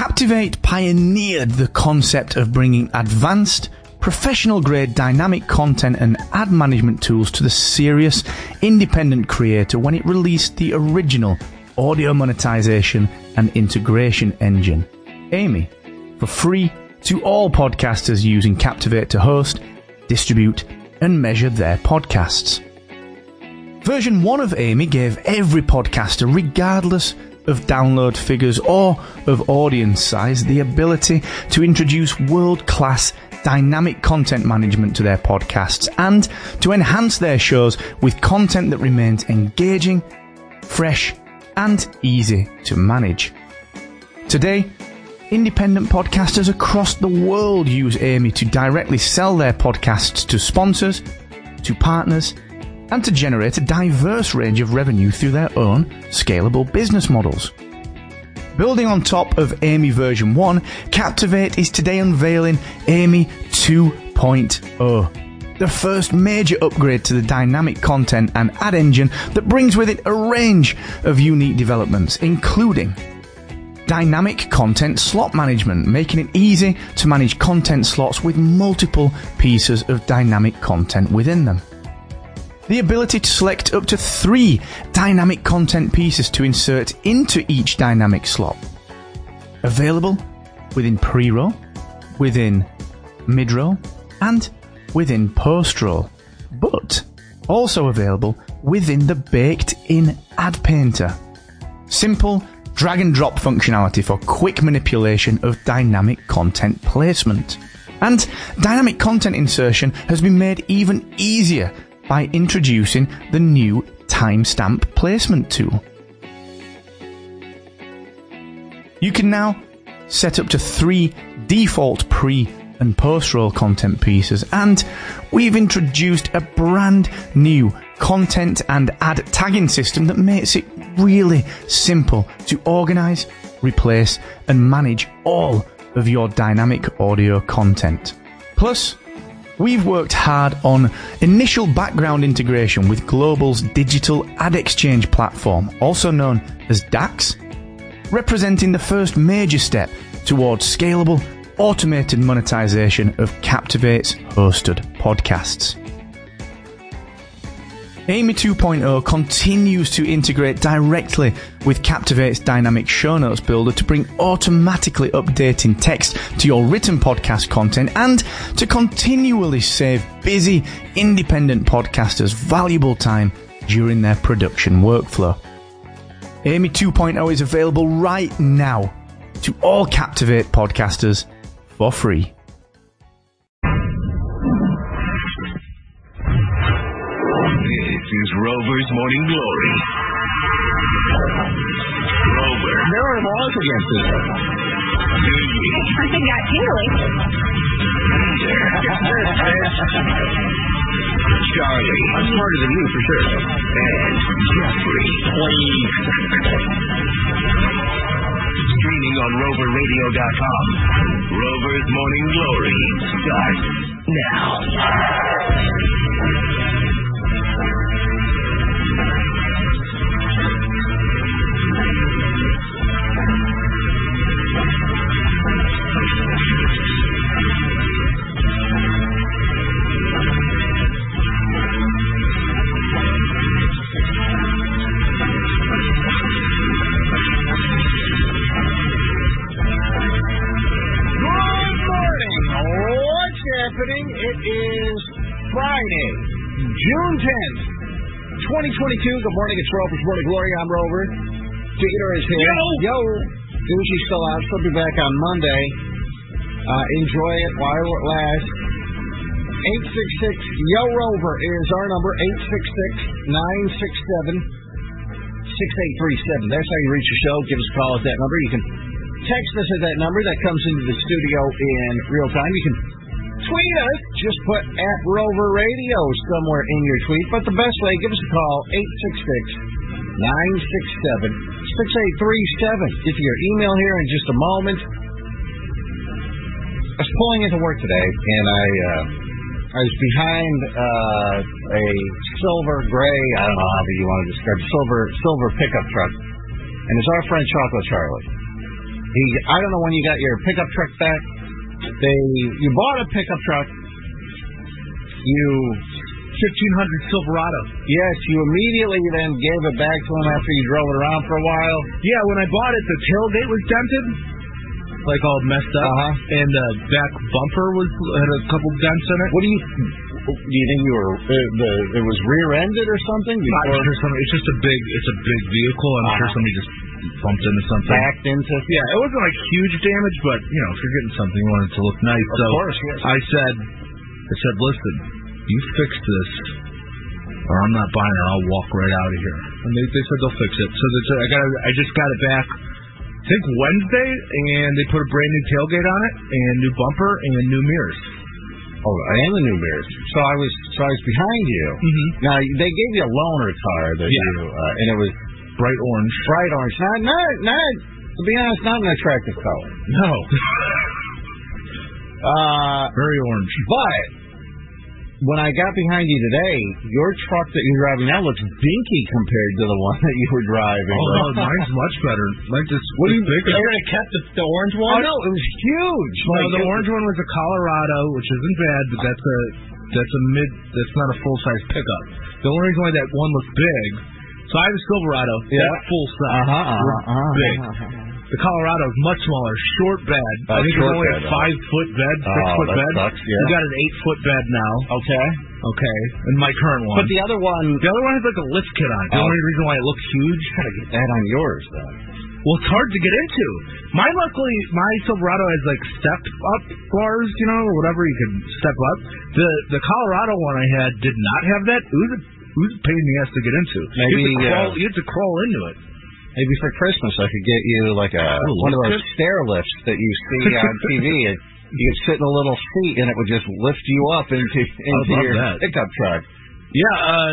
Captivate pioneered the concept of bringing advanced, professional grade dynamic content and ad management tools to the serious, independent creator when it released the original audio monetization and integration engine, AMIE, for free to all podcasters using Captivate to host, distribute, and measure their podcasts. Version 1 of AMIE gave every podcaster, regardless of download figures or of audience size, the ability to introduce world class dynamic content management to their podcasts and to enhance their shows with content that remains engaging, fresh, and easy to manage. Today, independent podcasters across the world use AMIE to directly sell their podcasts to sponsors, to partners, and to generate a diverse range of revenue through their own scalable business models. Building on top of AMIE version 1, Captivate is today unveiling AMIE 2.0, the first major upgrade to the dynamic content and ad engine that brings with it a range of unique developments, including dynamic content slot management, making it easy to manage content slots with multiple pieces of dynamic content within them the ability to select up to three dynamic content pieces to insert into each dynamic slot. Available within pre roll, within mid roll, and within post roll, but also available within the baked in ad painter. Simple drag and drop functionality for quick manipulation of dynamic content placement. And dynamic content insertion has been made even easier by introducing the new timestamp placement tool. You can now set up to three default pre and post roll content pieces, and we've introduced a brand new content and ad tagging system that makes it really simple to organize, replace, and manage all of your dynamic audio content. Plus, We've worked hard on initial background integration with Global's digital ad exchange platform, also known as DAX, representing the first major step towards scalable, automated monetization of Captivate's hosted podcasts. AMIE 2.0 continues to integrate directly with Captivate's dynamic show notes builder to bring automatically updating text to your written podcast content and to continually save busy independent podcasters valuable time during their production workflow. AMIE 2.0 is available right now to all Captivate podcasters for free. Rover's Morning Glory. Rover. There are laws against it. I think got tingly. Charlie. I'm smarter than you for sure. And Jeffrey. Please. Streaming on RoverRadio.com. Rover's Morning Glory starts now. 2022. Good morning. It's Rover's Morning Glory. I'm Rover. Peter is here. Yo. Uzi's still out. She'll be back on Monday. Uh, enjoy it while it lasts. 866 Yo Rover is our number. 866 967 6837. That's how you reach the show. Give us a call at that number. You can text us at that number. That comes into the studio in real time. You can tweet us. Just put at Rover Radio somewhere in your tweet. But the best way, give us a call. 866 967 6837. Get to your email here in just a moment. I was pulling into work today, and I uh, I was behind uh, a silver gray, I don't know how you want to describe silver silver pickup truck, and it's our friend Chocolate Charlie. He, I don't know when you got your pickup truck back. They, you bought a pickup truck. You, 1500 Silverado. yes, you immediately then gave it back to him after you drove it around for a while. Yeah, when I bought it, the tailgate was dented, like all messed up, Uh-huh. and the back bumper was had a couple dents in it. What do you, do you think you were, uh, the, it was rear-ended or something? I'm sure somebody, it's just a big, it's a big vehicle. I'm sure Uh-huh. somebody just bumped into something. backed into? Yeah, it wasn't like huge damage, but you know, if you're getting something, you want it to look nice. Of so course, yes. I said, I said, listen, you fix this, or I'm not buying it. I'll walk right out of here. And they, they said they'll fix it. So they said, I got, I just got it back. I think Wednesday, and they put a brand new tailgate on it, and new bumper, and new mirrors. Oh, and the new mirrors. So I was, so I was behind you. Mm-hmm. Now they gave you a loaner car that Yeah. you, uh, and it was Bright orange. bright orange. Not, not, not. To be honest, not an attractive color. No, Uh, very orange. but when I got behind you today, your truck that you're driving now looks dinky compared to the one that you were driving. Oh no, mine's much better. Like this, What do you- big. you would have kept the, the orange Oh no, it was huge. No, Like, the orange one was a Colorado, which isn't bad, but that's a that's a mid. That's not a full size pickup. The only reason why that one looks big. So I have a Silverado. Yeah. That's full size. Uh-huh, uh-huh, uh-huh, big. uh-huh. The Colorado is much smaller, short bed. Uh, I think it's only bed, a five foot bed, six Oh, foot that bed. sucks, yeah. We got an eight foot bed now. Okay. Okay, and my current one. But the other one, the other one has like a lift kit on it. The Oh. only reason why it looks huge. gotta get that on yours then. Well, it's hard to get into. My luckily, my Silverado has like step up bars, you know, or whatever you can step up. The the Colorado one I had did not have that. It was a, was a pain in the ass to get into. you, Maybe, had to crawl, uh, you had to crawl into it. Maybe for Christmas I could get you like a one of those stair lifts that you see on TV. And you could sit in a little seat and it would just lift you up into into your that. pickup truck. Yeah, uh,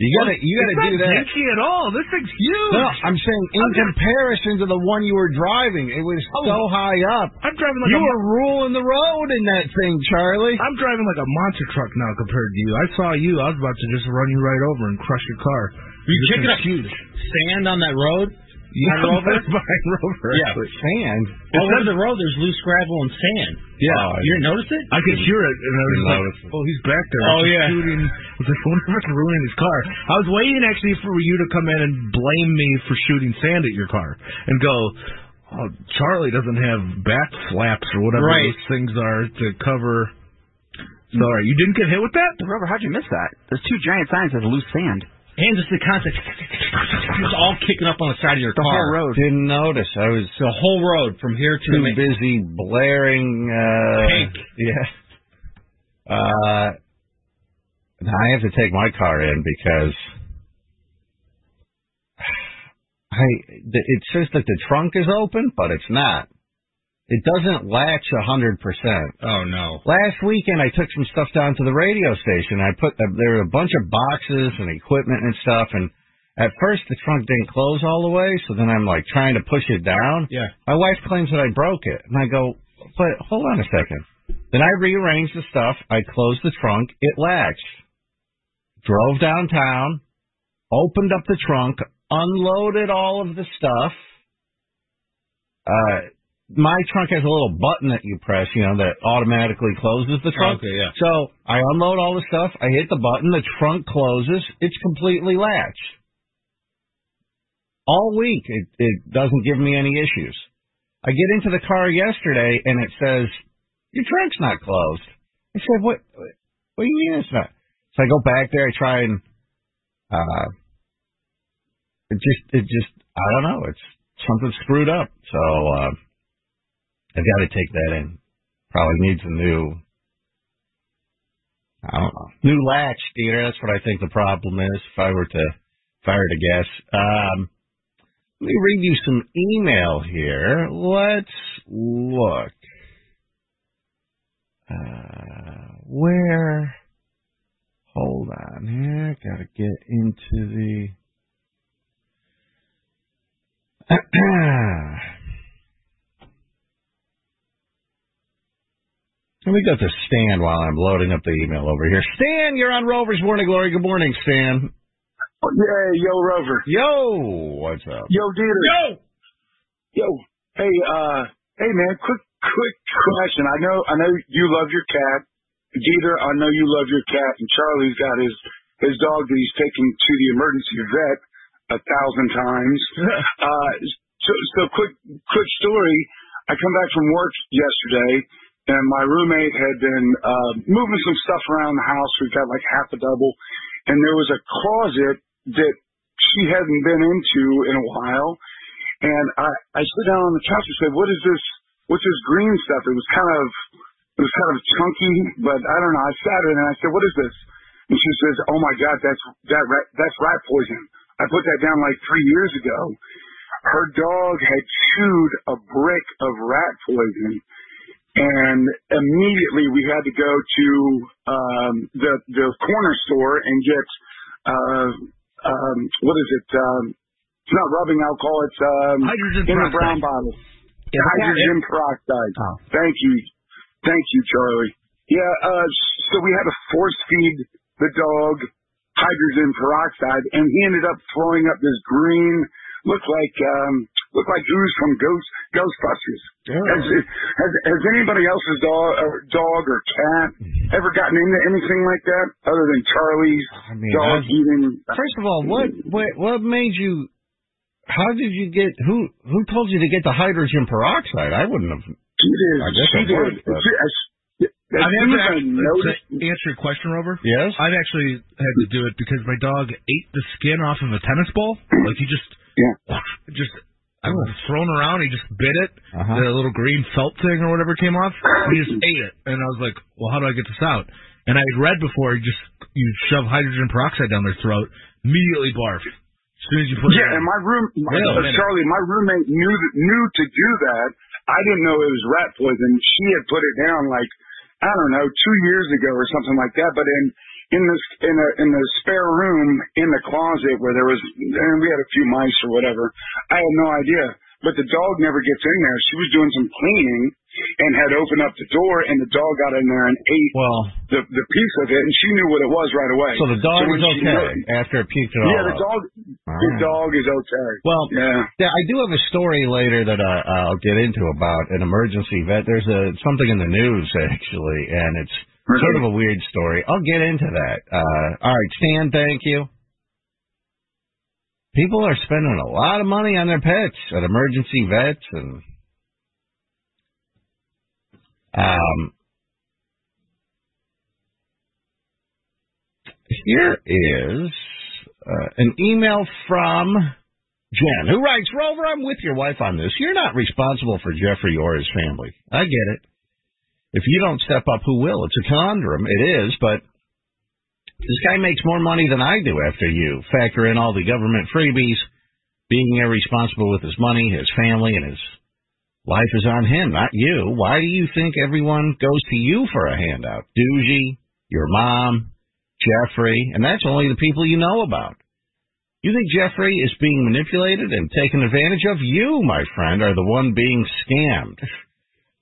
You gotta you gotta it's do not that. dinky at all. This thing's huge. No, I'm saying in I'm not- comparison to the one you were driving, it was oh. so high up. I'm driving like You a, were ruling the road in that thing, Charlie. I'm driving like a monster truck now compared to you. I saw you. I was about to just run you right over and crush your car. Were you This kicking up huge. sand on that road? Yeah, Behind Rover? behind Rover. Yeah. actually. Sand. All over the road, there's loose gravel and sand. Yeah. Oh, You didn't notice it? I could hear it, and I was like, notice it. "Oh, he's back there." Oh, yeah. shooting. I was like, "Wonder if it's ruining his car." I was waiting actually for you to come in and blame me for shooting sand at your car, and go, "Oh, Charlie doesn't have back flaps or whatever Right. those things are to cover." Sorry, you didn't get hit with that? Robert, how'd you miss that? There's two giant signs that says loose sand. And just the constant, just all kicking up on the side of your The car. whole road. Didn't notice. I was The whole road from here to too the busy blaring. Uh, Pink. Yeah. Uh, I have to take my car in because I. It says that the trunk is open, but it's not. It doesn't latch a hundred percent. Oh no. Last weekend, I took some stuff down to the radio station. I put uh, there were a bunch of boxes and equipment and stuff, and at first the trunk didn't close all the way. So then I'm like trying to push it down. Yeah. My wife claims that I broke it, and I go, but hold on a second. Then I rearranged the stuff. I closed the trunk. It latched. Drove downtown, opened up the trunk, unloaded all of the stuff. Uh, my trunk has a little button that you press, you know, that automatically closes the trunk. Okay, yeah. So I unload all the stuff. I hit the button. The trunk closes. It's completely latched. All week, it, it doesn't give me any issues. I get into the car yesterday and it says, your trunk's not closed. I said, what, what do you mean it's not? So I go back there, I try and, uh, it just, it just, I don't know, it's something screwed up. So, uh, I've got to take that in. Probably needs a new, I don't know, new latch, Dieter. That's what I think the problem is. If I were to, if I were to guess, um, let me read you some email here. Let's look. Uh, where? Hold on here. Gotta get into the. Let me go to Stan while I'm loading up the email over here. Stan, you're on Rover's Morning Glory. Good morning, Stan. Yeah, yo, Rover. Yo, what's up? Yo, Dieter. Yo! Yo. Hey, uh, hey man, quick, quick question. I know, I know you love your cat. Dieter, I know you love your cat, and Charlie's got his his dog that he's taken to the emergency vet a thousand times. uh, so, so quick, quick story. I come back from work yesterday, and my roommate had been uh, moving some stuff around the house. We've got like half a double, and there was a closet that she hadn't been into in a while. And I, I sit down on the couch and said, "What is this? What's this green stuff?" It was kind of, it was kind of chunky, but I don't know. I sat in and I said, "What is this?" And she says, "Oh my God, that's that rat, that's rat poison. I put that down like three years ago." Her dog had chewed a brick of rat poison, and immediately we had to go to um, the the corner store and get uh, um, what is it? Um, it's not rubbing alcohol. It's um, Hydrogen in a peroxide. brown bottle. Yeah, hydrogen peroxide. Oh. Thank you, thank you, Charlie. Yeah. Uh, so we had to force feed the dog hydrogen peroxide, and he ended up throwing up this green, looked like um, looked like ooze from Ghost Ghostbusters. Has, has has anybody else's dog or uh, dog or cat mm-hmm. ever gotten into anything like that other than Charlie's I mean, dog I've- eating? First of all, what what what made you? How did you get? Who who told you to get the hydrogen peroxide? I wouldn't have. She did. I guess she it did. was, but- She- as- as I've soon as I actually, noticed, to answer your question, Rover. Yes. I've actually had to do it because my dog ate the skin off of a tennis ball. Like he just, Yeah. just, I was thrown around. He just bit it. Uh-huh. The little green felt thing or whatever came off. He just ate it, and I was like, "Well, how do I get this out?" And I had read before, you just you shove hydrogen peroxide down their throat, immediately barf. As soon as you put it Yeah, in. and my room, my, uh. Charlie, my roommate knew that, knew to do that. I didn't know it was rat poison. She had put it down like I don't know two years ago or something like that. But in in this in a in the spare room in the closet where there was and we had a few mice or whatever. I had no idea. But the dog never gets in there. She was doing some cleaning and had opened up the door, and the dog got in there and ate Well, the the piece of it, and she knew what it was right away. so the dog is she okay after it puked it yeah, the out. dog. All The right. dog is okay. Well, Yeah. Yeah, I do have a story later that I, I'll get into about an emergency vet. There's a something in the news actually, and it's sort of a weird story. I'll get into that. Uh, all right, Stan, thank you. People are spending a lot of money on their pets at emergency vets, and um, here is uh, an email from Jen, who writes, Rover, I'm with your wife on this. You're not responsible for Jeffrey or his family. I get it. If you don't step up, who will? It's a conundrum. It is, but this guy makes more money than I do after you. Factor in all the government freebies, being irresponsible with his money, his family, and his life is on him, not you. Why do you think everyone goes to you for a handout? Duji, your mom, Jeffrey, and that's only the people you know about. You think Jeffrey is being manipulated and taken advantage of? You, my friend, are the one being scammed.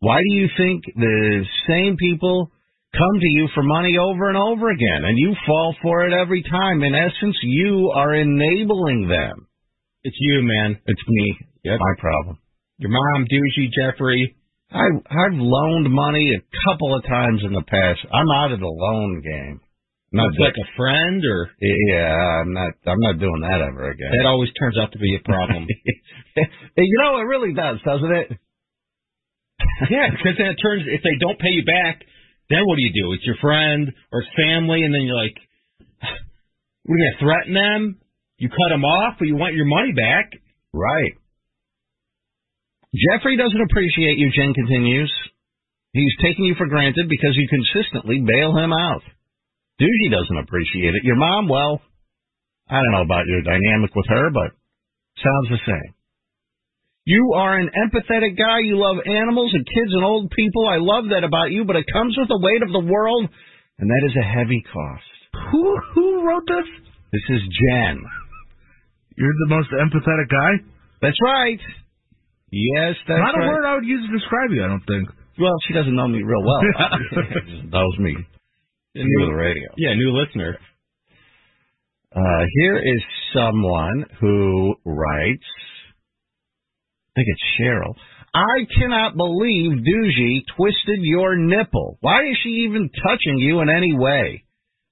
Why do you think the same people come to you for money over and over again, and you fall for it every time? In essence, you are enabling them. It's you, man. It's me. That's my problem. Your mom, Duji, Jeffrey. I, I've loaned money a couple of times in the past. I'm out of the loan game. Not like a friend, or yeah, I'm not. I'm not doing that ever again. that always turns out to be a problem. you know, it really does, doesn't it? yeah, because then it turns if they don't pay you back, then what do you do? It's your friend or family, and then you're like, we're gonna threaten them. You cut them off, but you want your money back. Right. Jeffrey doesn't appreciate you, Jen continues. He's taking you for granted because you consistently bail him out. Duji doesn't appreciate it. Your mom, well, I don't know about your dynamic with her, but sounds the same. You are an empathetic guy. You love animals and kids and old people. I love that about you, but it comes with the weight of the world, and that is a heavy cost. Who who wrote this? This is Jen. You're the most empathetic guy. That's right. Yes, that's Not a right. word I would use to describe you. I don't think. Well, she doesn't know me real well. she just knows me A through new, the radio. yeah, new listener. Uh, here is someone who writes, I think it's Cheryl. I cannot believe Duji twisted your nipple. Why is she even touching you in any way?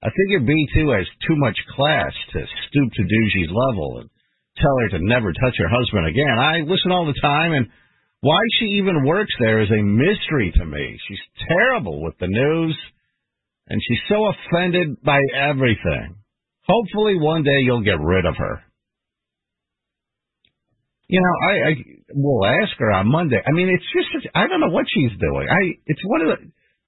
I figure B2 has too much class to stoop to Duji's level and tell her to never touch her husband again. I listen all the time, and why she even works there is a mystery to me. She's terrible with the news, and she's so offended by everything. Hopefully one day you'll get rid of her. You know, I, I will ask her on Monday. I mean, it's just such, I don't know what she's doing. I it's one of the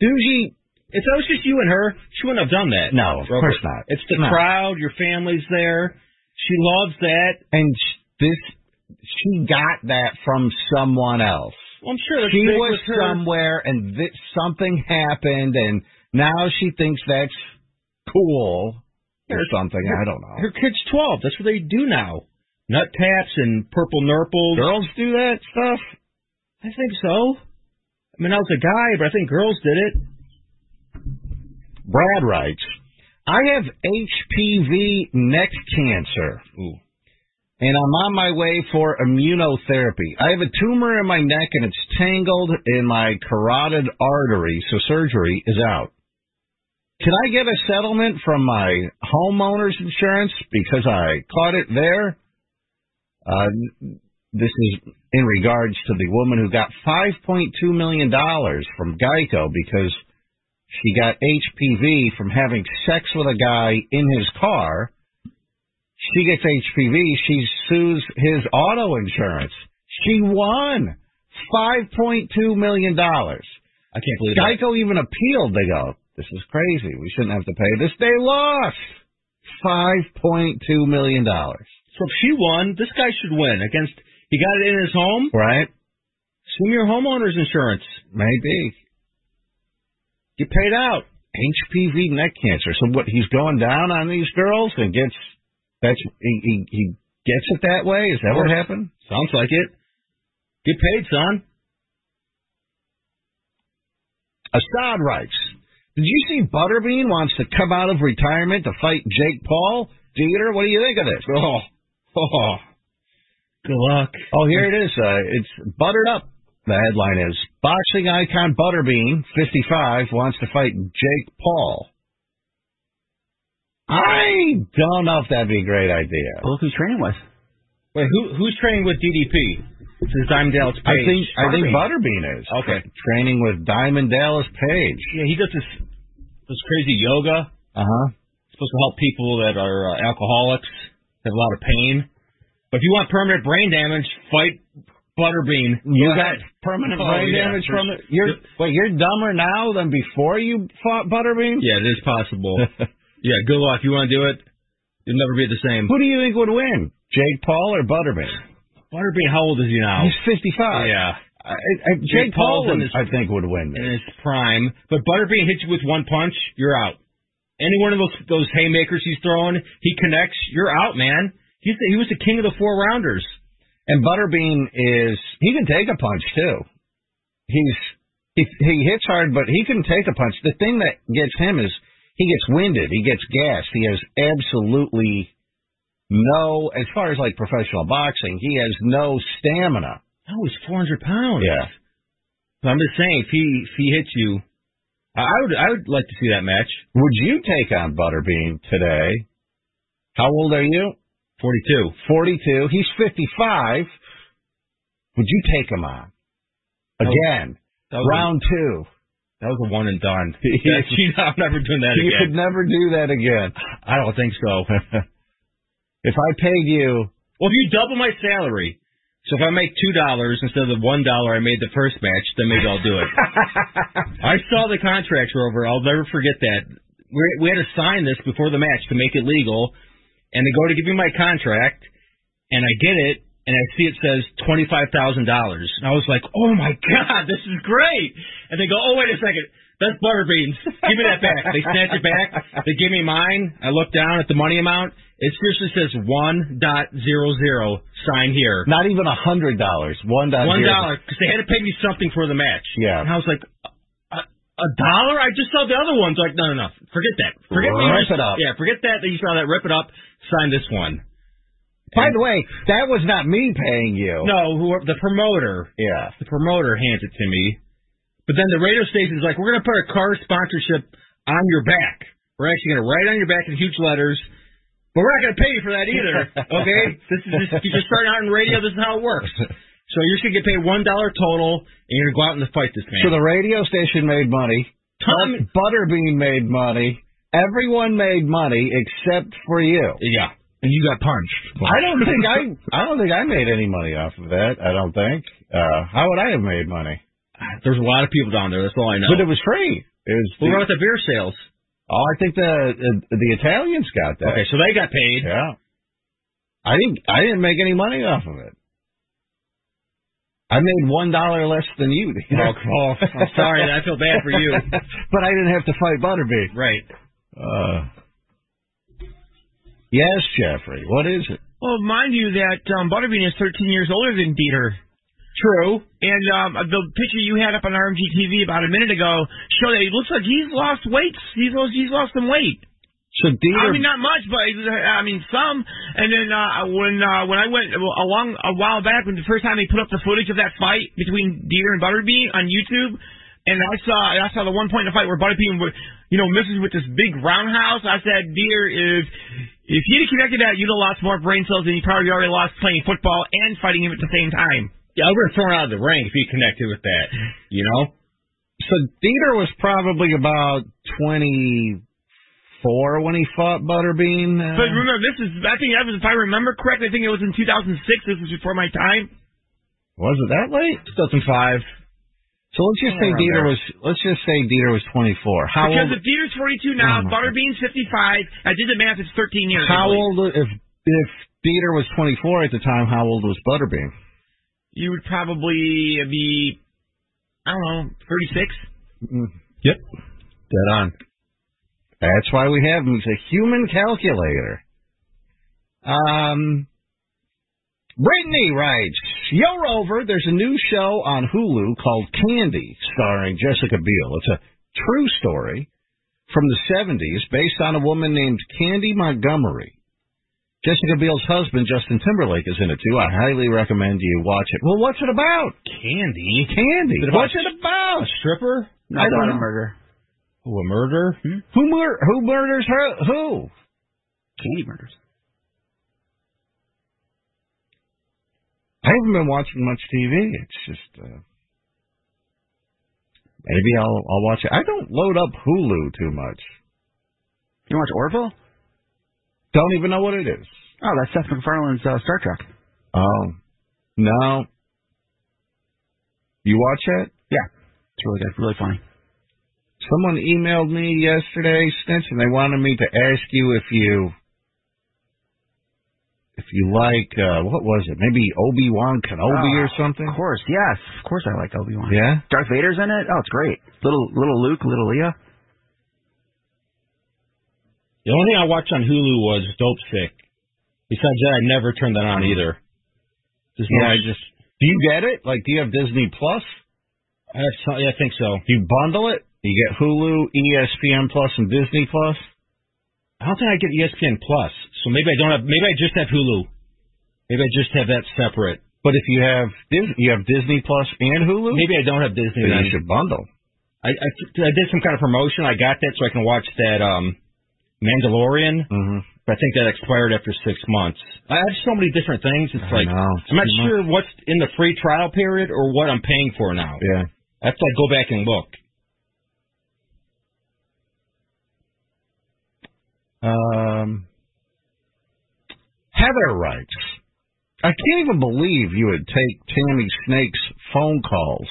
Duji. If that was just you and her, she wouldn't have done that. No, of course not. It's the No. crowd, your family's there. She loves that. and sh- this she got that from someone else. Well, I'm sure she was somewhere and th- something happened and now she thinks that's cool or something. I don't know. Her kid's 12. That's what they do now. Nut taps and purple nurples. Girls do that stuff. I think so. I mean, I was a guy, but I think girls did it. Brad writes, I have HPV neck cancer. And I'm on my way for immunotherapy. I have a tumor in my neck and it's tangled in my carotid artery, so surgery is out. Can I get a settlement from my homeowner's insurance because I caught it there? Uh, this is in regards to the woman who got $5.2 million from Geico because she got HPV from having sex with a guy in his car. She gets HPV. She sues his auto insurance. She won $5.2 million. I can't believe that. Geico even appealed. They go, this is crazy. We shouldn't have to pay this. They lost $5.2 million. So if she won, this guy should win against. He got it in his home. Right? Your homeowner's insurance. Maybe. Get paid out. HPV neck cancer. So what? He's going down on these girls and gets that's he he, he gets it that way. Is that what happened? Sounds like it. Get paid, son. Assad writes, Did you see Butterbean wants to come out of retirement to fight Jake Paul? Dieter, what do you think of this? Oh, oh. Good luck. Oh, here it is. Uh, it's buttered up. The headline is Boxing icon Butterbean, 55, wants to fight Jake Paul. I don't know if that'd be a great idea. Well, look who's training with. Wait, who who's training with DDP? This is Diamond Dallas Page. I think I think Butterbean is. Okay. Training with Diamond Dallas Page. Yeah, he does this this crazy yoga. Uh huh. supposed to help people that are uh, alcoholics, have a lot of pain. But if you want permanent brain damage, fight Butterbean. You Go got ahead. permanent Oh, brain yeah, damage for from it. You're wait, you're dumber now than before you fought Butterbean. Yeah, it is possible. yeah, good luck. You want to do it? You'll never be the same. Who do you think would win, Jake Paul or Butterbean? Butterbean, how old is he now? He's 55. Yeah. I, I, Jake Jake Paul, would, his- I think, would win. in his prime. But Butterbean hits you with one punch, you're out. Any one of those those haymakers he's throwing, he connects, you're out, man. He's the, he was the king of the four rounders. And Butterbean is he can take a punch too. He's he, he hits hard, but he can take a punch. The thing that gets him is he gets winded, he gets gassed. He has absolutely no, as far as like professional boxing, he has no stamina. Oh, he's 400 pounds. Yeah. So I'm just saying, if he if he hits you, I would I would like to see that match. Would you take on Butterbean today? How old are you? 42. 42. He's 55. Would you take him on? Again. That was Round two. That was a one and done. That's, you know, I'm never doing that You again. You could never do that again. I don't think so. if I paid you, Well, if you double my salary, so if I make two dollars instead of the one dollar I made the first match, then maybe I'll do it. I saw the contracts Rover. I'll never forget that. We we had to sign this before the match to make it legal, and they go to give me my contract, and I get it, and I see it says twenty five thousand dollars, and I was like, oh my god, this is great. And they go, oh wait a second. That's Butterbeans. Give me that back. They snatch it back. They give me mine. I look down at the money amount. It seriously says one dot zero zero. Sign here. not even a hundred dollars, one dollar. One dollar because they had to pay me something for the match. Yeah. And I was like, a, a dollar? I just saw the other ones. Like, no, no, no. Forget that. Forget Rip it up. Yeah, forget that. That you saw that. Rip it up. Sign this one. By the way, that was not me paying you. No, whoever, the promoter. Yeah. The promoter hands it to me. But then the radio station's like, we're going to put a car sponsorship on your back. We're actually going to write on your back in huge letters. But we're not going to pay you for that either. Okay? this is just, you're just starting out in radio. This is how it works. So you're just going to get paid one dollar total, and you're going to go out and fight this man. So the radio station made money. Tom- Butterbean made money. Everyone made money except for you. yeah. And you got punched. I don't think I I don't think I made any money off of that. I don't think. Uh how would I have made money? There's a lot of people down there. That's all I know. But it was free. It was What about the beer sales? Oh, I think the the Italians got that. Okay, so they got paid. Yeah. I didn't I didn't make any money off of it. I made one dollar less than you. did. Oh, oh, I'm sorry. I feel bad for you. but I didn't have to fight Butterbean. Right. Uh, yes, Jeffrey. What is it? Well, mind you that um, Butterbean is 13 years older than Dieter. True. And um, the picture you had up on RMG TV about a minute ago showed that it looks like he's lost weight. He's lost, he's lost some weight. So Dieter, I mean, not much, but I mean some. And then uh, when uh, when I went along a while back, when the first time they put up the footage of that fight between Dieter and Butterbean on YouTube, and I saw I saw the one point in the fight where Butterbean, you know, misses with this big roundhouse. I said, Dieter, if if he'd connected that, you'd have lost more brain cells than you probably already lost playing football and fighting him at the same time. Yeah, I would have thrown out of the ring if he connected with that. You know. so Dieter was probably about twenty four when he fought Butterbean. Uh, But remember, this is I think that was if I remember correctly, I think it was in 2006. This was before my time. was it that late? 2005. So let's just say Dieter there. was. Let's just say Dieter was twenty four. How because old? if Dieter's 42 now, Oh, Butterbean's 55. I did the math. It's 13 years. How old if if Dieter was twenty four at the time? How old was Butterbean? You would probably be, I don't know, 36. Yep. Dead on. That's why we have him. He's a human calculator. Um, Brittany writes, Yo Rover, there's a new show on Hulu called Candy, starring Jessica Biel. It's a true story from the 70s based on a woman named Candy Montgomery. Jessica Biel's husband, Justin Timberlake, is in it too. I highly recommend you watch it. Well, what's it about? Candy. Candy. It What's it about? A stripper? No, I don't about a murder. Oh, a murder? Who mur- who murders her? Who? Candy murders. I haven't been watching much TV. It's just uh, maybe I'll I'll watch it. I don't load up Hulu too much. You watch Orville? Don't even know what it is. Oh, that's Seth MacFarlane's uh, Star Trek. Oh no. You watch it? Yeah, it's really good, really funny. Someone emailed me yesterday, Snitch, and they wanted me to ask you if you if you like uh what was it? Maybe Obi Wan Kenobi Oh, or something? Of course, yes, of course I like Obi Wan. Yeah. Darth Vader's in it. Oh, it's great. Little little Luke, little Leia. The only thing I watched on Hulu was Dope Sick. Besides that, I never turned that on either. Just Yeah, I just do you get it? Like do you have Disney Plus? I, have some, yeah, I think so. Do you bundle it? You get Hulu, ESPN Plus, and Disney Plus. I don't think I get ESPN Plus, so maybe I don't have. Maybe I just have Hulu. Maybe I just have that separate. But if you have Disney, you have Disney Plus and Hulu. Maybe I don't have Disney. Then. you should bundle. I, I I did some kind of promotion. I got that so I can watch that um Mandalorian. Mm-hmm. But I think that expired after six months. I have so many different things. It's I like know, I'm not too sure what's in the free trial period or what I'm paying for now. Yeah. I have to like, go back and look. Um, Heather writes, I can't even believe you would take Tammy Snake's phone calls.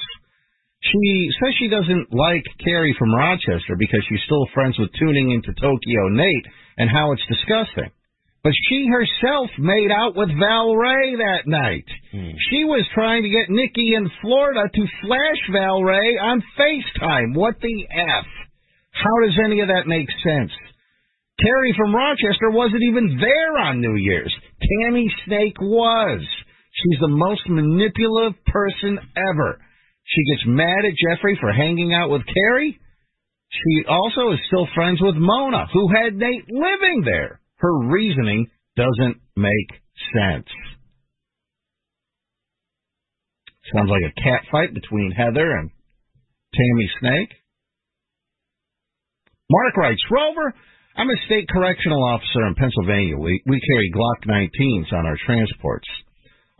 She says she doesn't like Carrie from Rochester because she's still friends with tuning into Tokyo Nate and how it's disgusting. But she herself made out with Val Ray that night. Hmm. She was trying to get Nikki in Florida to flash Val Ray on FaceTime. What the F? How does any of that make sense? Terry from Rochester wasn't even there on New Year's. Tammy Snake was. She's the most manipulative person ever. She gets mad at Jeffrey for hanging out with Carrie. She also is still friends with Mona, who had Nate living there. Her reasoning doesn't make sense. Sounds like a cat fight between Heather and Tammy Snake. Mark writes, Rover, I'm a state correctional officer in Pennsylvania. We, we carry Glock 19s on our transports.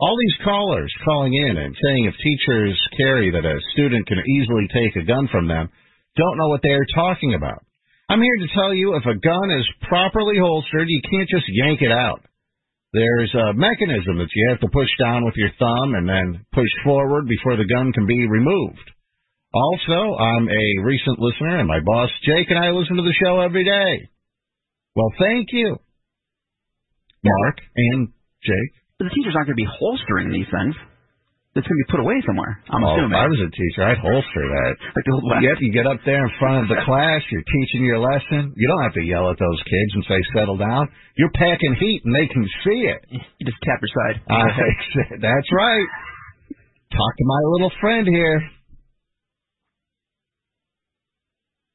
All these callers calling in and saying if teachers carry that a student can easily take a gun from them don't know what they are talking about. I'm here to tell you if a gun is properly holstered, you can't just yank it out. There's a mechanism that you have to push down with your thumb and then push forward before the gun can be removed. Also, I'm a recent listener, and my boss Jake and I listen to the show every day. Well, thank you, Mark and Jake. But the teachers aren't going to be holstering these things. It's going to be put away somewhere. I'm oh, assuming. if I was a teacher, I'd holster that. Like the old West. Yep, you get up there in front of the class, you're teaching your lesson. You don't have to yell at those kids and say, settle down. You're packing heat and they can see it. You just tap your side. Uh, that's right. Talk to my little friend here.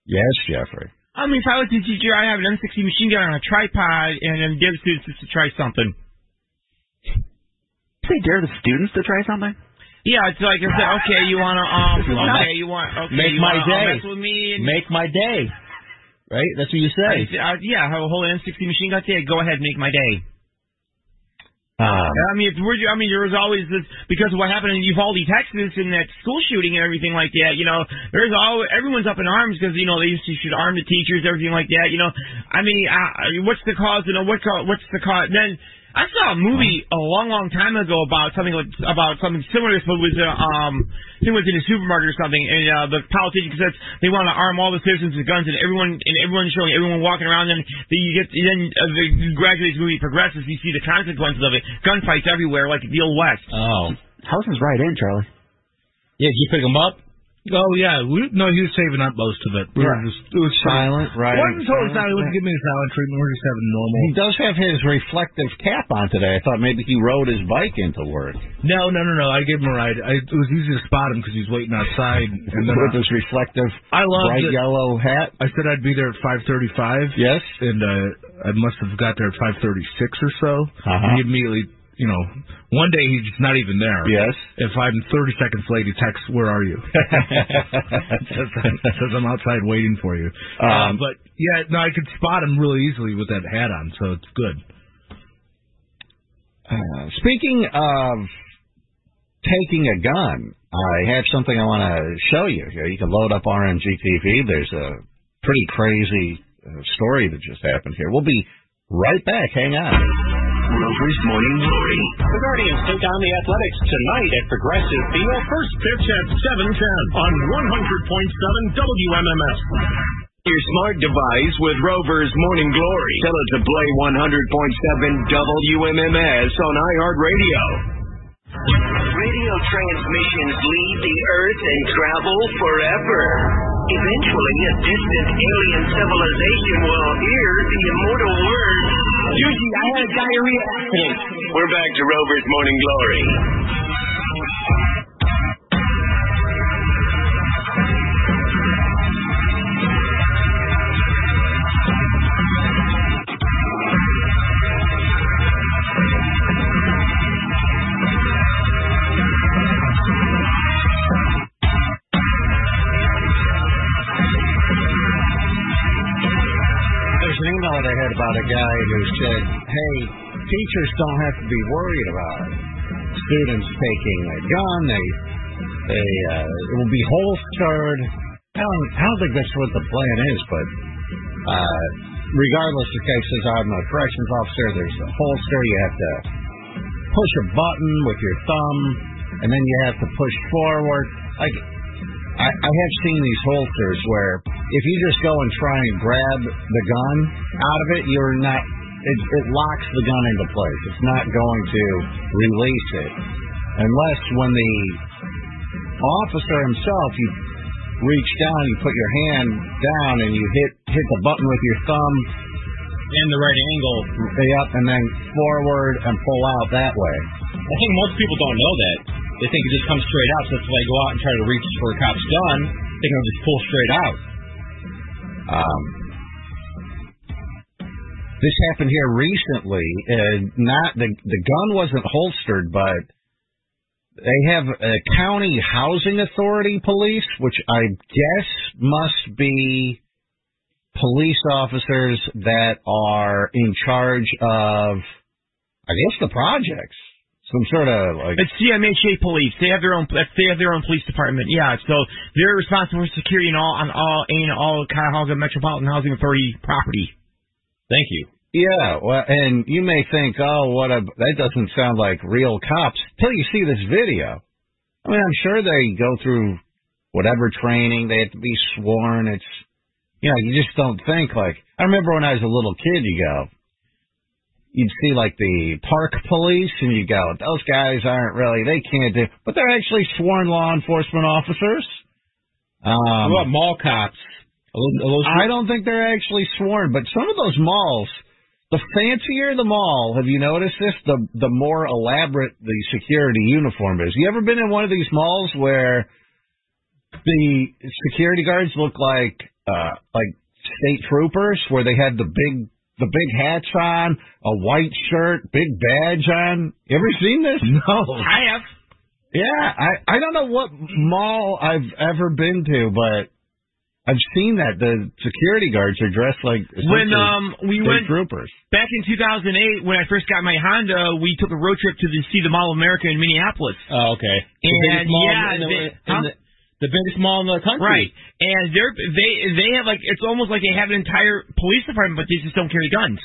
Yes, Jeffrey. I mean, if I was a teacher, I'd have an M60 machine gun on a tripod and then give students just to try something. Say dare the students to try something? Yeah, it's like I said, okay, you wanna um okay, you want okay, Make you my wanna, uh, day. mess with me and Make my day. Right? That's what you say. I, uh, yeah, have a whole M60 machine gun. Yeah, go ahead, make my day. Um, I mean, it's weird. I mean, there was always this because of what happened in Uvalde, Texas, and that school shooting and everything like that. You know, there's all everyone's up in arms because you know they used to should arm the teachers, everything like that. You know, I mean, uh, what's the cause? You know, what what's the cause? Then I saw a movie a long, long time ago about something like, about something similar to this, but was uh, um, I think it was in a supermarket or something, and uh, the politician says they want to arm all the citizens with guns, and everyone and everyone's showing everyone walking around, and then you get then uh, the gradually as the movie progresses, you see the consequences of it, gunfights everywhere, like the old west. Oh. Housen's right in, Charlie. Yeah, did you pick him up? Oh yeah, we, no, he was saving up most of it. We were Right. just, it was Silent, right. Wasn't told us Silent, now he wouldn't right. give me the silent treatment. We're just having normal. He does have his reflective cap on today. I thought maybe he rode his bike into work No, no, no, no. I gave him a ride. I, it was easy to spot him because he's waiting outside. And then with his reflective I loved bright it. yellow hat. I said I'd be there at 5:35. Yes. and uh, I must have got there at 5:36 or so. Uh-huh. He immediately, you know, one day he's just not even there. Yes. If I'm 30 seconds late, he texts, "Where are you?" says, says I'm outside waiting for you. uh, Um, but yeah, no, I could spot him really easily with that hat on, so it's good. Uh, speaking of taking a gun, I have something I want to show you. Here, you can load up RMG TV. There's a pretty crazy uh, story that just happened here. We'll be right back. Hang on. Rover's Morning Glory. The Guardians take on the Athletics tonight at Progressive Field. First pitch at 7:10 on 100.7 WMMS. Your smart device with Rover's Morning Glory. Tell it to play 100.7 WMMS on iHeartRadio. Radio transmissions leave the Earth and travel forever. Eventually, a distant alien civilization will hear the immortal words, Juicy, I had a diarrhea accident. We're back to Rover's Morning Glory. About a guy who said, "Hey, teachers don't have to be worried about students taking a gun. They, they, uh, it will be holstered." I don't, I don't think that's what the plan is, but uh, regardless of cases, I'm a corrections officer. There's a holster. You have to push a button with your thumb, and then you have to push forward. Like I, I have seen these holsters where if you just go and try and grab the gun out of it, you're not. It, it locks the gun into place. It's not going to release it unless when the officer himself, you reach down, you put your hand down, and you hit hit the button with your thumb. In the right angle. Yep, and then forward and pull out that way. I think most people don't know that. They think it just comes straight out. So if they go out and try to reach for a cop's gun, they can just pull straight out. Um, This happened here recently. Uh, not the the gun wasn't holstered, but they have a county housing authority police, which I guess must be police officers that are in charge of, I guess, the projects. Some sort of like It's CMHA police. They have their own. They have their own police department. Yeah, so they're responsible for security and all on all in all Cuyahoga Metropolitan Housing Authority property. Thank you. Yeah, well, and you may think, oh, what a that doesn't sound like real cops till you see this video. I mean, I'm sure they go through whatever training they have to be sworn. It's you know, you just don't think like. I remember when I was a little kid, you go, you'd see like the park police, and you go, those guys aren't really, they can't do, but they're actually sworn law enforcement officers. Um, what about mall cops? Are those- are those- I don't think they're actually sworn, but some of those malls, the fancier the mall, have you noticed this? The the more elaborate the security uniform is. You ever been in one of these malls where the security guards look like uh like state troopers, where they had the big the big hats on, a white shirt, big badge on? You ever seen this? No. I have. Yeah, I I don't know what mall I've ever been to, but I've seen that the security guards are dressed like When essentially um we state went troopers. back in 2008 when I first got my Honda, we took a road trip to the, see the Mall of America in Minneapolis. Oh, okay. And biggest mall yeah, in the, they- in huh? the, the biggest mall in the country. Right, and they're they they have like it's almost like they have an entire police department, but they just don't carry guns.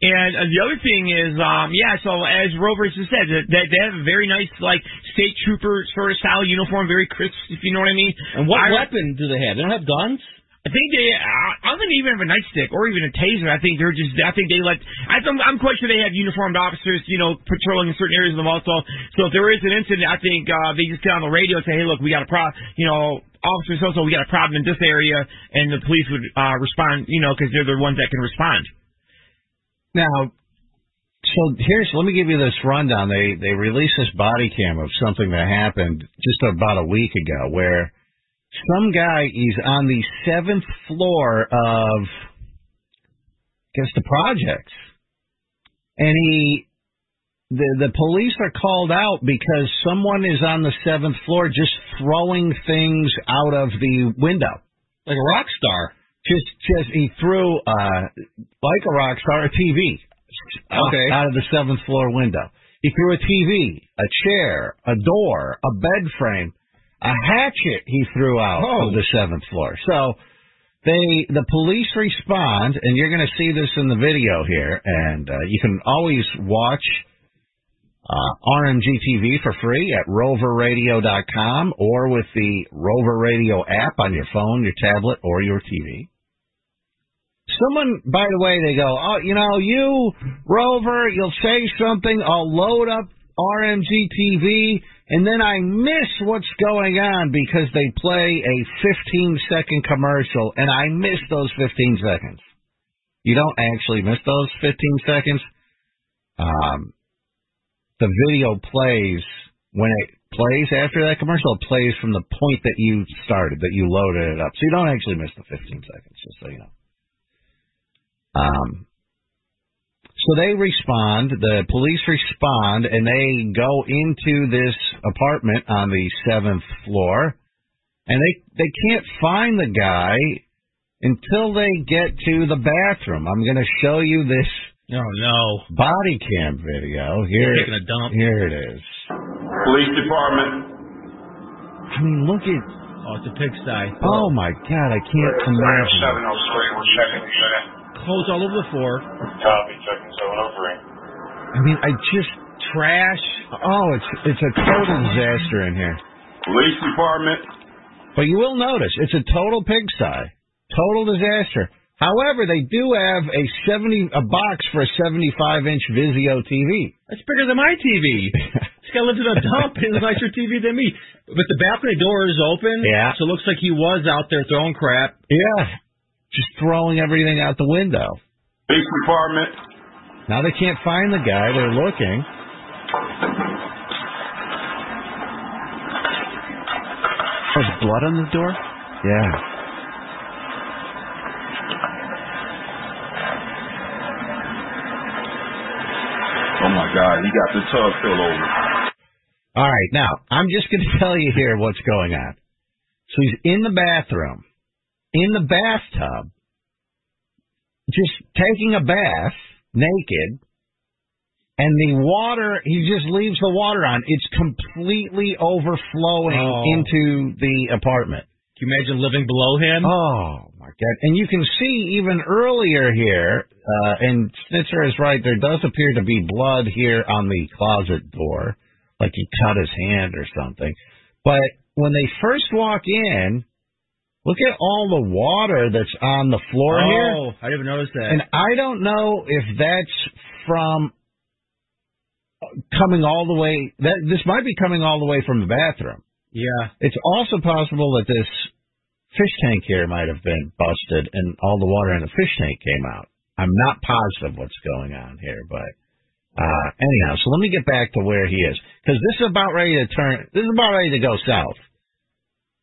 And uh, the other thing is, um, yeah. So as Rovers has said, that that they have a very nice like state trooper sort of style uniform, very crisp, if you know what I mean. And what I- weapon do they have? They don't have guns. I think they. I don't think they even have a nightstick or even a taser. I think they're just. I think they let. I think, I'm quite sure they have uniformed officers, you know, patrolling in certain areas of the mall. So, so if there is an incident, I think uh, they just get on the radio and say, "Hey, look, we got a pro. You know, officer so so, we got a problem in this area," and the police would uh, respond. You know, because they're the ones that can respond. Now, so here's let me give you this rundown. They they released this body cam of something that happened just about a week ago, where some guy is on the seventh floor of, I guess the projects, and he. The the police are called out because someone is on the seventh floor just throwing things out of the window. Like a rock star. Just just he threw uh like a rock star a TV Okay. out of the seventh floor window. He threw a TV, a chair, a door, a bed frame, a hatchet he threw out Oh. of the seventh floor. So they the police respond, and you're going to see this in the video here, and uh, you can always watch uh, RMG TV for free at roverradio.com or with the Rover Radio app on your phone, your tablet, or your TV. Someone, by the way, they go, oh, you know, you, Rover, you'll say something, I'll load up RMG TV, and then I miss what's going on because they play a 15 second commercial, and I miss those 15 seconds. You don't actually miss those 15 seconds. Um, the video plays when it plays after that commercial. It plays from the point that you started, that you loaded it up. So you don't actually miss the 15 seconds, just so you know. Um, so they respond, the police respond, and they go into this apartment on the seventh floor, and they they can't find the guy until they get to the bathroom. I'm going to show you this Oh no. body cam video. Here, Taking a dump. here it is. Police department. I mean, look at. Oh, it's a pigsty. Oh my God, I can't imagine. 703, we're checking. Clothes all over the floor. Copy, checking 703. I mean, I just Trash. Oh, it's it's a total disaster in here. Police department. But you will notice it's a total pigsty, total disaster. However, they do have a seventy a box for a seventy-five inch Vizio TV. That's bigger than my TV. this guy lives in a dump. He has a nicer TV than me. But the balcony door is open. Yeah. So it looks like he was out there throwing crap. Yeah, just throwing everything out the window. Police department. Now they can't find the guy. They're looking. Oh, there's blood on the door? Yeah. Oh my God, he got the tub filled over. All right, now I'm just going to tell you here what's going on. So he's in the bathroom, in the bathtub, just taking a bath, naked, and the water, he just leaves the water on. It's completely overflowing Oh. into the apartment. Can you imagine living below him? Oh my god! And you can see even earlier here, uh, and Snitzer is right. There does appear to be blood here on the closet door, like he cut his hand or something. But when they first walk in, look at all the water that's on the floor here. Oh, I didn't notice that. And I don't know if that's from coming all the way. That this might be coming all the way from the bathroom. yeah. It's also possible that this fish tank here might have been busted and all the water in the fish tank came out. I'm not positive what's going on here, but uh anyhow, so let me get back to where he is because this is about ready to turn. This is about ready to go south.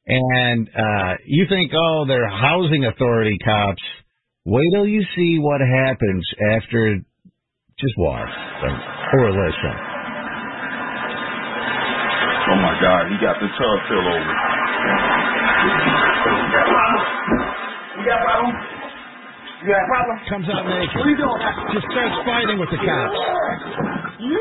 And uh you think, oh, they're housing authority cops. Wait till you see what happens after. Just watch or, or listen. Oh my God, he got the tub fill over. You got a problem? You got a problem? Comes out naked. What are you doing? Just starts fighting with the cops. You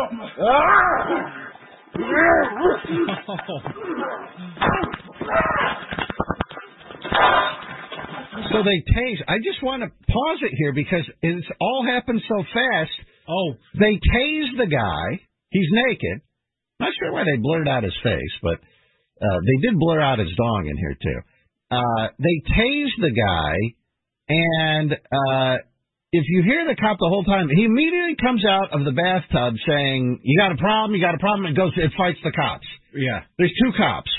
off my... So they tase. I just want to pause it here because it's all happened so fast. Oh, They tase the guy. He's naked. Not sure why they blurred out his face, but uh, they did blur out his dong in here too. Uh, they tase the guy, and uh, if you hear the cop the whole time, he immediately comes out of the bathtub saying, "You got a problem? You got a problem?" It goes, it fights the cops. yeah. There's two cops.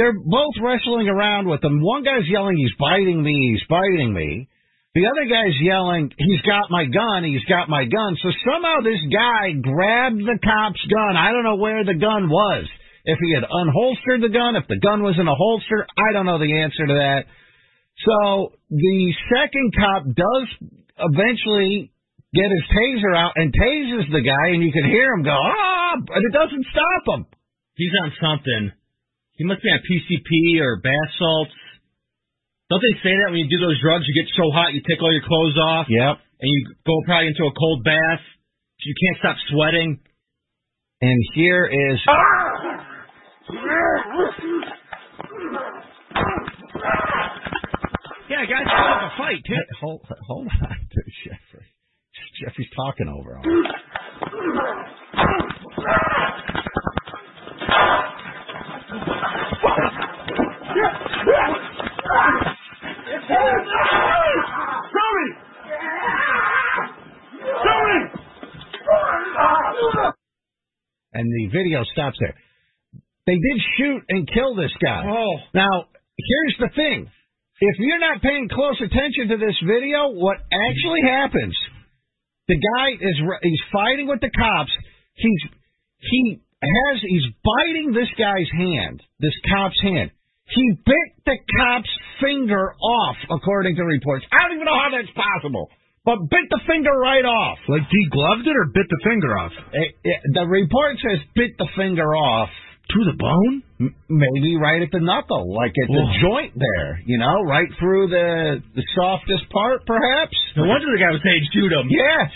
They're both wrestling around with them. One guy's yelling, he's biting me, he's biting me. The other guy's yelling, he's got my gun, he's got my gun. So somehow this guy grabbed the cop's gun. I don't know where the gun was. If he had unholstered the gun, if the gun was in a holster, I don't know the answer to that. So the second cop does eventually get his taser out and tases the guy, and you can hear him go, ah, but it doesn't stop him. He's on something. He must be on PCP or bath salts. Don't they say that when you do those drugs, you get so hot you take all your clothes off? Yep. And you go probably into a cold bath. You can't stop sweating. And here is ah! Yeah, guys, put up a fight too. Hey, hold hold on, to Jeffrey. Jeffrey's talking over all. Ah! And the video stops there. They did shoot and kill this guy. Oh. Now, here's the thing. If you're not paying close attention to this video, what actually happens, the guy is he's fighting with the cops. He's he has he's biting this guy's hand, this cop's hand. He bit the cop's finger off, according to reports. I don't even know how that's possible, but bit the finger right off. Like degloved it or bit the finger off? Eh, eh, the report says bit the finger off. To the bone? M- maybe right at the knuckle, like at the joint there, you know, right through the the softest part, perhaps. No wonder the guy was saying shoot him. Yes.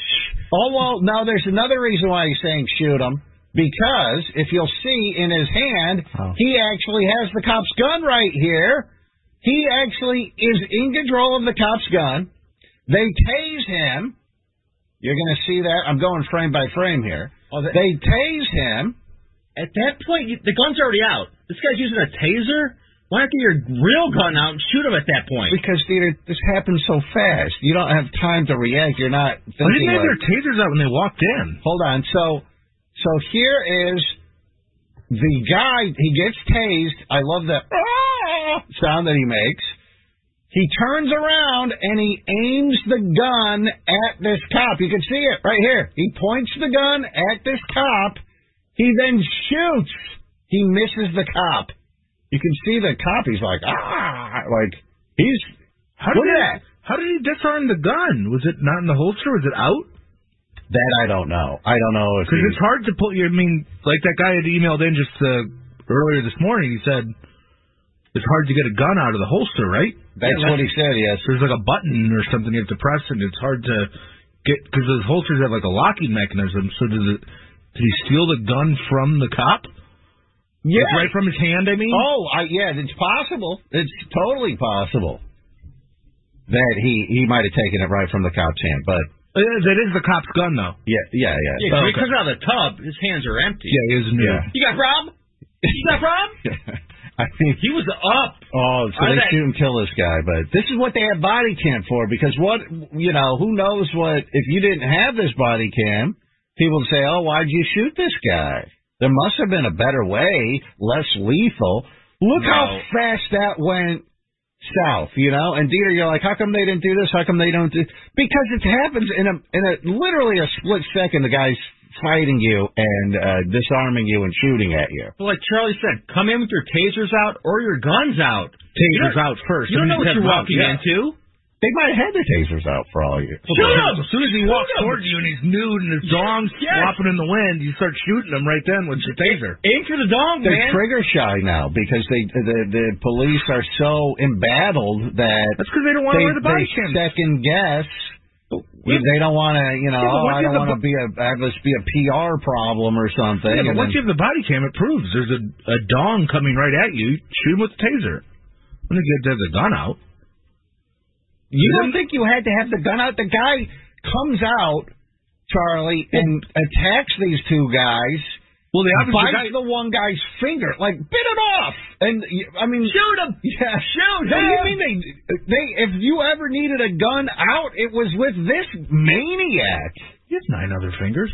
Oh well, now there's another reason why he's saying shoot him. Because if you'll see in his hand, Oh. he actually has the cop's gun right here. He actually is in control of the cop's gun. They tase him. You're going to see that. I'm going frame by frame here. Oh, that- They tase him. At that point, you, the gun's already out. This guy's using a taser. Why don't you get your real gun out and shoot him at that point? Because Dieter, this happens so fast. You don't have time to react. You're not thinking. didn't they have like- their tasers out when they walked in? Hold on. So, so here is the guy. He gets tased. I love that "Ah!" sound that he makes. He turns around and he aims the gun at this cop. You can see it right here. He points the gun at this cop. He then shoots. He misses the cop. You can see the cop. He's like, ah, like he's. How look did at that. How did he disarm the gun? Was it not in the holster? Was it out? That I don't know. I don't know Because it's hard to pull. I mean, like that guy had emailed in just uh, earlier this morning. He said it's hard to get a gun out of the holster, right? That's what he said. Yes. There's like a button or something you have to press, and it's hard to get because those holsters have like a locking mechanism. So does it? Did he steal the gun from the cop? Yeah. Like, right from his hand. I mean. Oh, I, yeah, it's possible. It's totally possible that he he might have taken it right from the cop's hand. But Uh, that is the cop's gun, though. yeah, yeah, yeah. Yeah, 'cause when he comes out of the tub, his hands are empty. Yeah, he is new. Yeah. You got Rob? You got Rob? I mean, He was up. Oh, so they shoot and kill this guy, but this is what they have body cam for. Because what you know, who knows what? If you didn't have this body cam, people would say, "Oh, why'd you shoot this guy?" There must have been a better way, less lethal. Look how fast that went south, you know. And Dieter, you're like, how come they didn't do this? How come they don't do? Because it happens in a in a literally a split second. The guy's fighting you and uh, disarming you and shooting at you. Well, like Charlie said, come in with your tasers out or your guns out. Tasers out first. You don't know what you're walking into. They might have had the tasers out for all you. Shoot him! As soon as he walks towards you and he's nude and his dong's Yes. flopping in the wind, you start shooting him right then with your taser. Aim for the dong, They're man. trigger shy now because they the the police are so embattled that That's because they don't want to wear the body second guess. They don't want to, you know. Yeah, oh, I don't want to be a have this be a PR problem or something. Yeah, but once then- you have the body cam, it proves there's a, a dong coming right at you. Shoot him with the taser. When don't think you have to have the gun out. you don't think you had to have the gun out? The guy comes out, Charlie, and attacks these two guys. Well, the obviously bites the one guy's finger, like bit it off, and I mean, Shoot him! Yeah, Shoot What do you mean they? They if you ever needed a gun out, it was with this maniac. He has nine other fingers.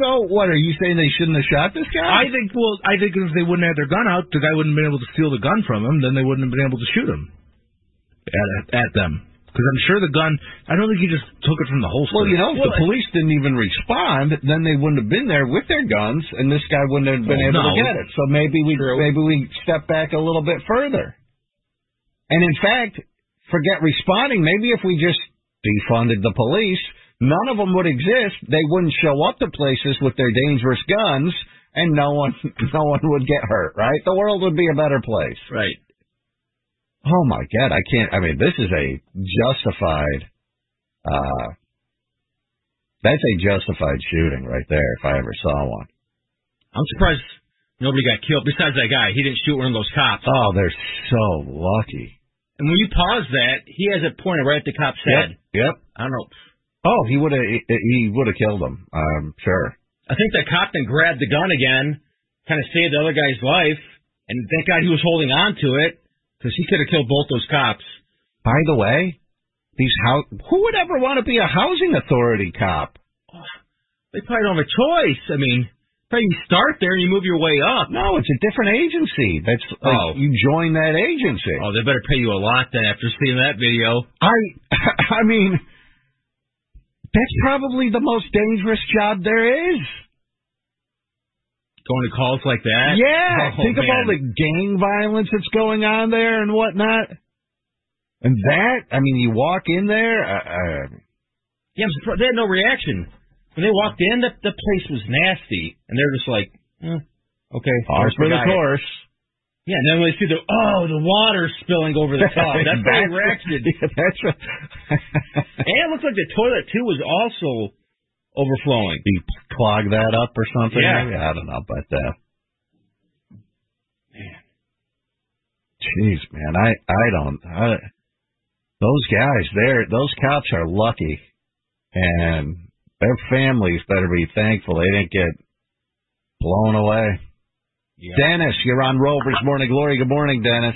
So what are you saying? They shouldn't have shot this guy? I think. Well, I think if they wouldn't have their gun out, the guy wouldn't have been able to steal the gun from him. Then they wouldn't have been able to shoot him at at them. Because I'm sure the gun. I don't think he just took it from the holster. well, you know, if the police didn't even respond, then they wouldn't have been there with their guns, and this guy wouldn't have been Well, able to get it. So maybe we maybe we step back a little bit further. And in fact, forget responding. Maybe if we just defunded the police, none of them would exist. They wouldn't show up to places with their dangerous guns, and no one no one would get hurt. Right? The world would be a better place. Right. Oh my God, I can't. I mean, this is a justified. uh That's a justified shooting right there. If I ever saw one. I'm surprised nobody got killed besides that guy. He didn't shoot one of those cops. Oh, they're so lucky. And when you pause that, he has it pointed right at the cop's head. Yep. I don't know. Oh, he would have. He, would have killed him. I'm sure. I think that cop then grabbed the gun again, kind of saved the other guy's life, and thank God he was holding on to it because he could have killed both those cops. By the way, these how who would ever want to be a housing authority cop? They probably don't have a choice. I mean, probably you start there and you move your way up. No, it's a different agency. That's like Oh. you join that agency. Oh, they better pay you a lot then after seeing that video. I I mean, that's probably the most dangerous job there is. Going to calls like that. Yeah, Oh, think of all the gang violence that's going on there and whatnot. And that, I mean, you walk in there. Uh, uh, Yeah, I'm surprised they had no reaction when they walked in. The the place was nasty, and they're just like, eh, okay, for the course. Yeah, and then when they see the oh the water spilling over the top, that's how they reacted. Yeah, that's right. And it looks like the toilet too was also overflowing. you clog that up or something. Yeah. maybe? I don't know about that. Jeez, man, I I don't. I, those guys, they're those cops are lucky, and their families better be thankful they didn't get blown away. Dennis, you're on Rover's Morning Glory. Good morning, Dennis.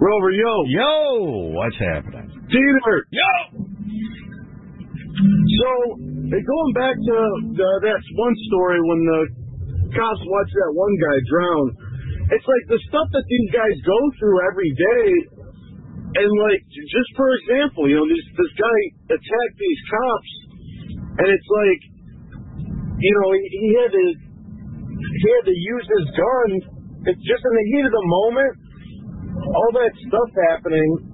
Rover, yo. Yo, what's happening? Dieter. Yo. So, hey, going back to the, that one story when the cops watched that one guy drown, it's like the stuff that these guys go through every day. And like, just for example, you know, this this guy attacked these cops, and it's like, you know, he, he had to he had to use his gun. It's just in the heat of the moment, all that stuff happening.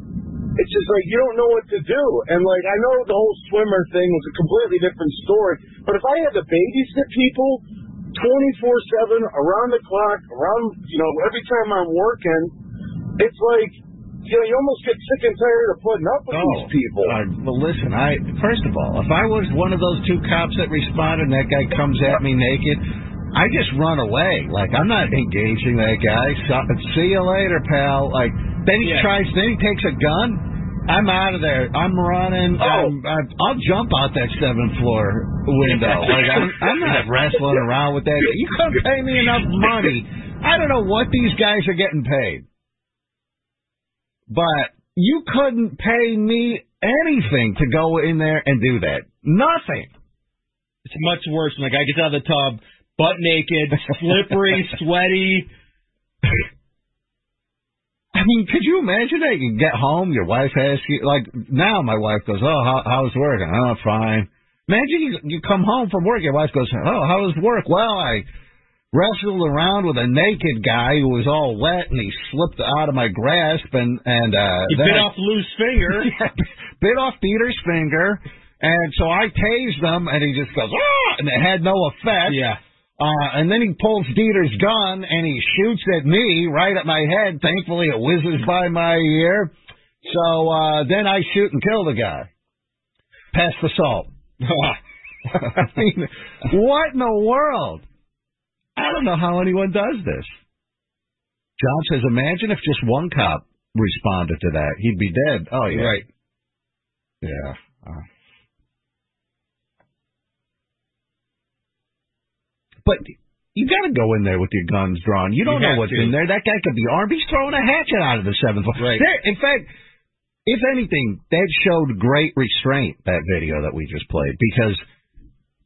It's just like you don't know what to do. And like I know the whole swimmer thing was a completely different story, but if I had to babysit people 24/7 around the clock, around you know every time I'm working, it's like you know you almost get sick and tired of putting up with these people. Uh, well, listen, I first of all, if I was one of those two cops that responded and that guy comes at me naked, I just run away. Like I'm not engaging that guy. So, see you later, pal. Like then he Yeah. tries. Then he takes a gun. I'm out of there. I'm running. Oh. I'm, I'm, I'll jump out that seventh floor window. Like I'm, I'm not wrestling around with that. You couldn't pay me enough money. I don't know what these guys are getting paid, but you couldn't pay me anything to go in there and do that. Nothing. It's much worse when the guy gets out of the tub, butt naked, slippery, sweaty. I mean, could you imagine that? You get home, your wife asks you, like, now my wife goes, oh, how, how's work? Oh, fine. Imagine you, you come home from work, your wife goes, oh, how was work? Well, I wrestled around with a naked guy who was all wet and he slipped out of my grasp and, and, uh, then bit I- off Lou's finger. Yeah, bit off Peter's finger. And so I tased him and he just goes, ah, and it had no effect. Yeah. Uh, and then he pulls Dieter's gun and he shoots at me right at my head. Thankfully, it whizzes by my ear. So uh, then I shoot and kill the guy. Pass the salt. I mean, what in the world? I don't know how anyone does this. John says, imagine if just one cop responded to that. He'd be dead. Oh, yeah. Right. Yeah. Uh, but you got to go in there with your guns drawn. You don't You know what's to. in there. That guy could be armed. He's throwing a hatchet out of the seventh floor. Right. There, in fact, if anything, that showed great restraint. That video that we just played, because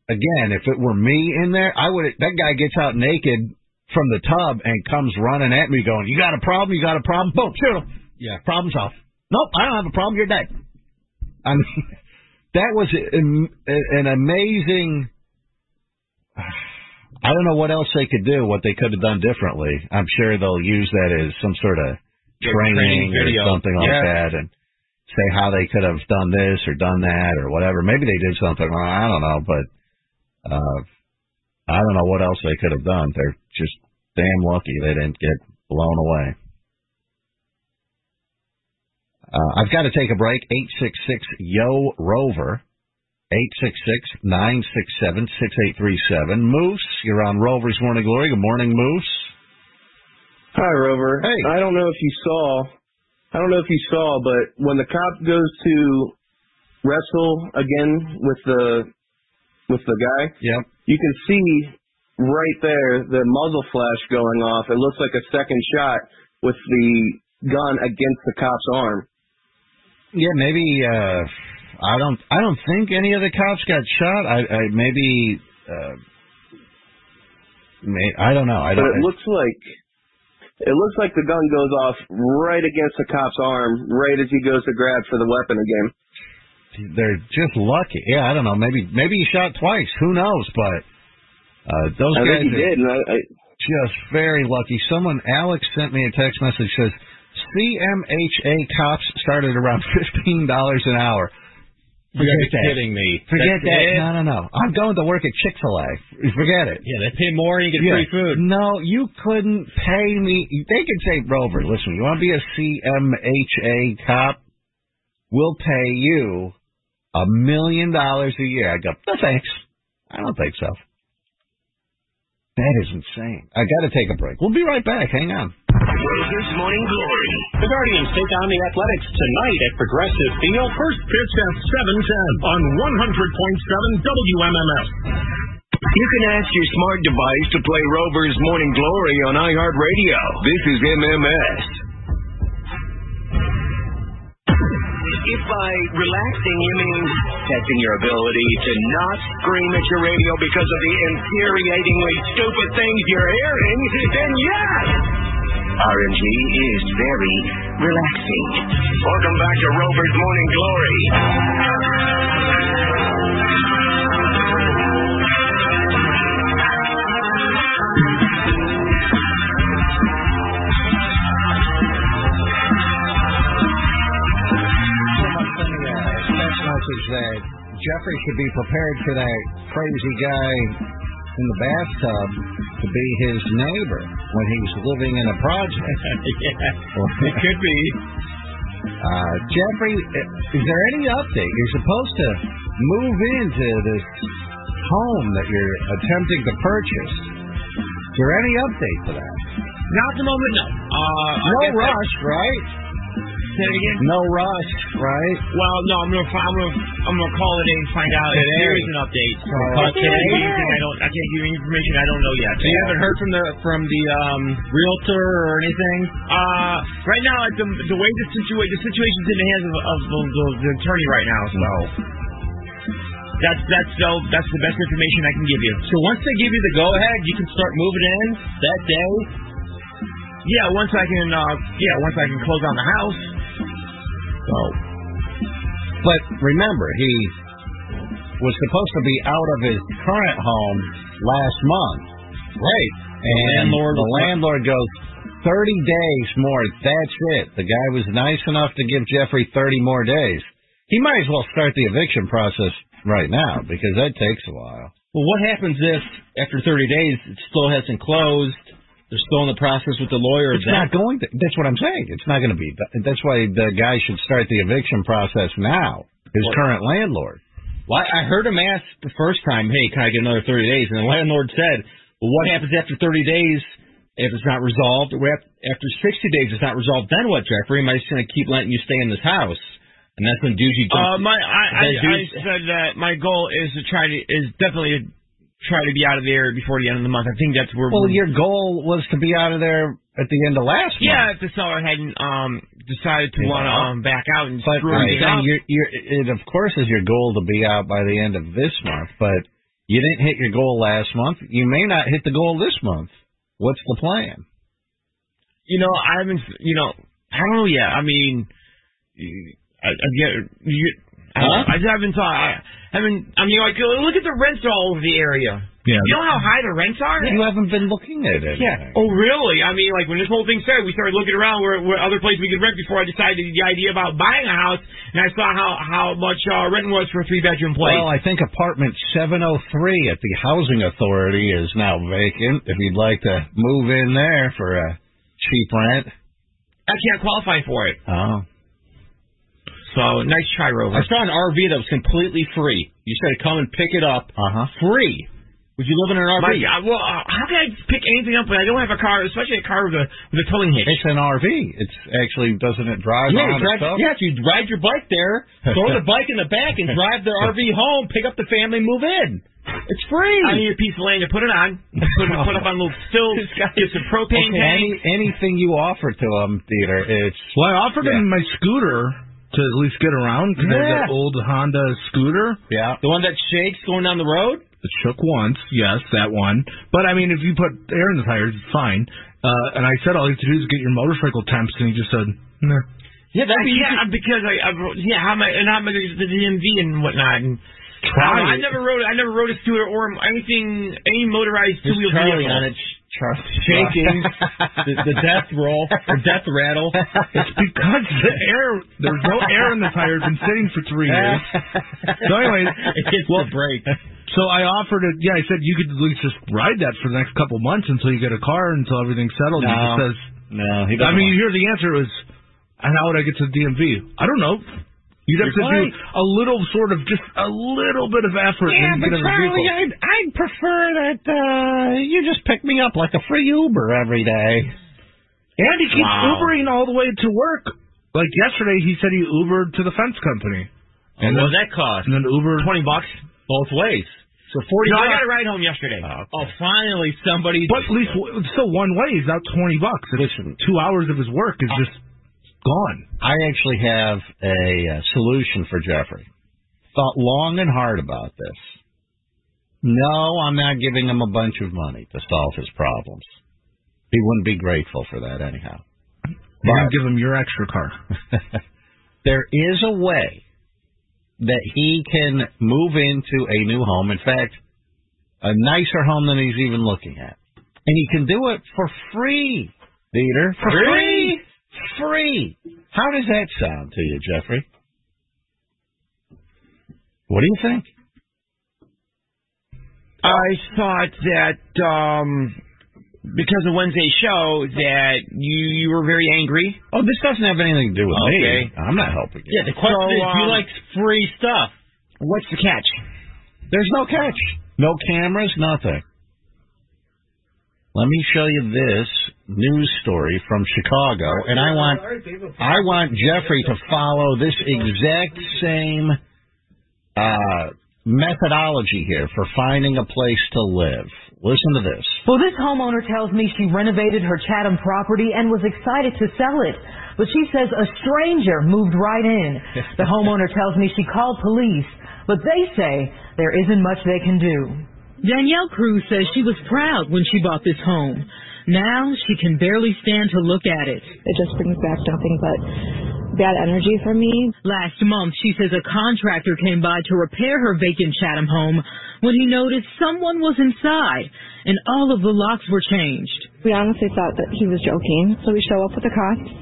again, if it were me in there, I would. That guy gets out naked from the tub and comes running at me, going, "You got a problem? You got a problem? Boom, shoot him. Yeah. Problem solved. Nope, I don't have a problem. You're dead." I mean, that was an, an amazing. Ah, I don't know what else they could do, what they could have done differently. I'm sure they'll use that as some sort of training, training or something like Yeah. that, and say how they could have done this or done that or whatever. Maybe they did something wrong. I don't know, but uh, I don't know what else they could have done. They're just damn lucky they didn't get blown away. Uh, I've got to take a break. 866 Yo Rover. 866-967-6837. Moose, you're on Rover's Morning Glory. Good morning, Moose. Hi, Rover. Hey. I don't know if you saw. I don't know if you saw, but when the cop goes to wrestle again with the with the guy, Yep. you can see right there the muzzle flash going off. It looks like a second shot with the gun against the cop's arm. Yeah, maybe uh I don't I don't think any of the cops got shot. I, I maybe uh may, I don't know. I don't it looks like it looks like the gun goes off right against the cop's arm, right as he goes to grab for the weapon again. they're just lucky. Yeah, I don't know. Maybe maybe he shot twice. Who knows? But uh those I guys think he did, and I, I just very lucky. Someone Alex sent me a text message says CMHA cops started around fifteen dollars an hour. You Forget gotta be that. kidding me. Forget That's that. it? No, no, no. I'm going to work at Chick Fil A. Forget it. Yeah, they pay more and you get Yeah. free food. No, you couldn't pay me. They could say, Rover, listen, you want to be a CMHA cop? We'll pay you a million dollars a year. I go, no thanks. I don't think so. That is insane. I got to take a break. We'll be right back. Hang on. Rover's Morning Glory. The Guardians take on the Athletics tonight at Progressive Field. First pitch at 7:10 on 100.7 WMMS. You can ask your smart device to play Rover's Morning Glory on iHeartRadio. This is MMS. If by relaxing you mean testing your ability to not scream at your radio because of the infuriatingly stupid things you're hearing, then yes! RMG is very relaxing. Welcome back to Rover's Morning Glory. text message that Jeffrey should be prepared for that crazy guy in the bathtub to be his neighbor when he's living in a project. yeah, it could be. Uh, Jeffrey, is there any update? You're supposed to move into this home that you're attempting to purchase. Is there any update to that? Not at the moment, no. Uh, no guess that- rush, right? Say it again. No rush, right? Well, no, I'm gonna, I'm gonna, I'm gonna call it in and find out if there is an update. So- I can't give I don't, I can't give you any information I don't know yet. So you haven't heard from the from the um realtor or anything? Uh, right now, the the way the situation, the situation's in the hands of, of the, the, the attorney right now. So that's that's so that's the best information I can give you. So once they give you the go ahead, you can start moving in that day. Yeah, once I can, uh, yeah, once I can close on the house. So, but remember, he was supposed to be out of his current home last month. Right. And landlord the landlord goes, 30 days more, that's it. The guy was nice enough to give Jeffrey 30 more days. He might as well start the eviction process right now because that takes a while. Well, what happens if after 30 days it still hasn't closed? They're still in the process with the lawyer. It's not going to. That's what I'm saying. It's not going to be. That's why the guy should start the eviction process now. His Well- current landlord. Well, I I heard him ask the first time, "Hey, can I get another 30 days?" And the landlord said, "Well, what happens after 30 days if it's not resolved? After 60 days it's not resolved? Then what, Jeffrey? Am I just going to keep letting you stay in this house?" And that's when Duji Uh, jumps. my, I, I, I said that my goal is to try to is definitely to try to be out of there before the end of the month. I think that's where. Well, your goal was to be out of there at the end of last month. yeah, if the seller hadn't um decided to Yeah. want to um back out and But screw everything up. you're, you're, it of course is your goal to be out by the end of this month, but you didn't hit your goal last month. You may not hit the goal this month. What's the plan? You know, I haven't. You know, I don't know yet. I mean, I, I get you. I, Huh? I just haven't thought. I haven't. I mean, like look at the rents all over the area. Yeah. You know how high the rents are? You haven't been looking at it. Yeah. Oh, really? I mean, like when this whole thing started, we started looking around where, where other places we could rent before I decided the idea about buying a house, and I saw how how much uh, rent was for a three bedroom place. Well, I think apartment 703 at the housing authority is now vacant. If you'd like to move in there for a cheap rent. I can't qualify for it. Oh. So nice try, Rover. I saw an RV that was completely free. You said come and pick it up. Uh huh. Free. Would you live in an RV? My God, well, uh, how can I pick anything up when I don't have a car, especially a car with a with a towing hitch? It's an RV. It's actually doesn't it drive yeah, you drive, itself? yeah, you ride your bike there, throw the bike in the back and drive the RV home, pick up the family, move in. It's free. I need a piece of land to put it on, put it put up on little still, get some propane Okay, tank. any, anything you offer to them, Dieter, it's Well, I offered Yeah. him my scooter to at least get around because I have that Yeah. old Honda scooter. yeah. the one that shakes going down the road. It shook once, yes, that one. But I mean, if you put air in the tires, it's fine. Uh, and I said all you have to do is get your motorcycle temps, and he just said, nah. Yeah, that'd I be can't because I, I yeah how am I and how am I going to get the DMV and whatnot and I, Try don't know, I never rode I never rode a scooter or anything any motorized two wheel Charlie vehicle. on it, Charlie shaking, the, the death roll, the death rattle. It's because the air, there's no air in the tire. It's been sitting for three years. So anyway, it hits well, brake. So I offered it. Yeah, I said you could at least just ride that for the next couple months until you get a car, until everything's settled. He No. just says, No, he I mean, you hear the answer was, and how would I get to the DMV? I don't know. You'd have You're to right. do a little sort of, just a little bit of effort yeah, but you get in the Charlie. I'd, I'd prefer that uh, you just pick me up like a free Uber every day. And he keeps Wow. Ubering all the way to work. Like yesterday, he said he Ubered to the fence company. And And what does that cost? and then Uber Twenty bucks. Both ways. So 40 No, I got a ride home yesterday. Oh, finally somebody. But at least w- still one way is out 20 bucks. It's Listen. two hours of his work is just gone. I actually have a, uh solution for Jeffrey. Thought long and hard about this. No, I'm not giving him a bunch of money to solve his problems. He wouldn't be grateful for that anyhow. You're gonna give him your extra car. there is a way that he can move into a new home. In fact, a nicer home than he's even looking at. And he can do it for free, Peter. For free? Free. How does that sound to you, Jeffrey? What do you think? I thought that um because of Wednesday's show that you you were very angry. Oh, this doesn't have anything to do with Okay. me. I'm not helping you. Yeah, the question So, is, do you um, like free stuff? What's the catch? There's no catch. No cameras, nothing. Let me show you this news story from Chicago, and I want I want Jeffrey to follow this exact same uh, methodology here for finding a place to live. Listen to this. Well, this homeowner tells me she renovated her Chatham property and was excited to sell it. But she says a stranger moved right in. The homeowner tells me she called police, but they say there isn't much they can do. Danielle Cruz says she was proud when she bought this home. Now she can barely stand to look at it. It just brings back nothing but bad energy for me. Last month, she says a contractor came by to repair her vacant Chatham home when he noticed someone was inside and all of the locks were changed. We honestly thought that he was joking, so we show up with the cops,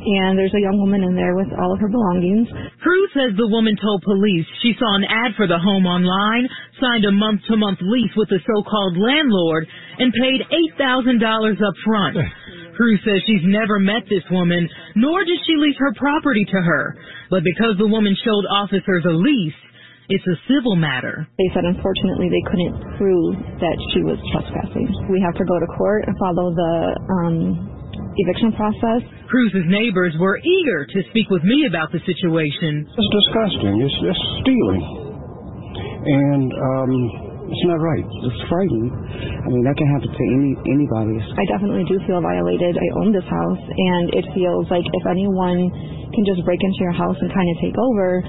and there's a young woman in there with all of her belongings. Cruz says the woman told police she saw an ad for the home online, signed a month-to-month lease with the so-called landlord, and paid $8,000 up front. Cruz says she's never met this woman, nor did she lease her property to her. But because the woman showed officers a lease, it's a civil matter. They said unfortunately they couldn't prove that she was trespassing. We have to go to court and follow the um, eviction process. Cruz's neighbors were eager to speak with me about the situation. It's disgusting. It's just stealing. And um, it's not right. It's frightening. I mean, that can happen to any anybody. I definitely do feel violated. I own this house, and it feels like if anyone can just break into your house and kind of take over,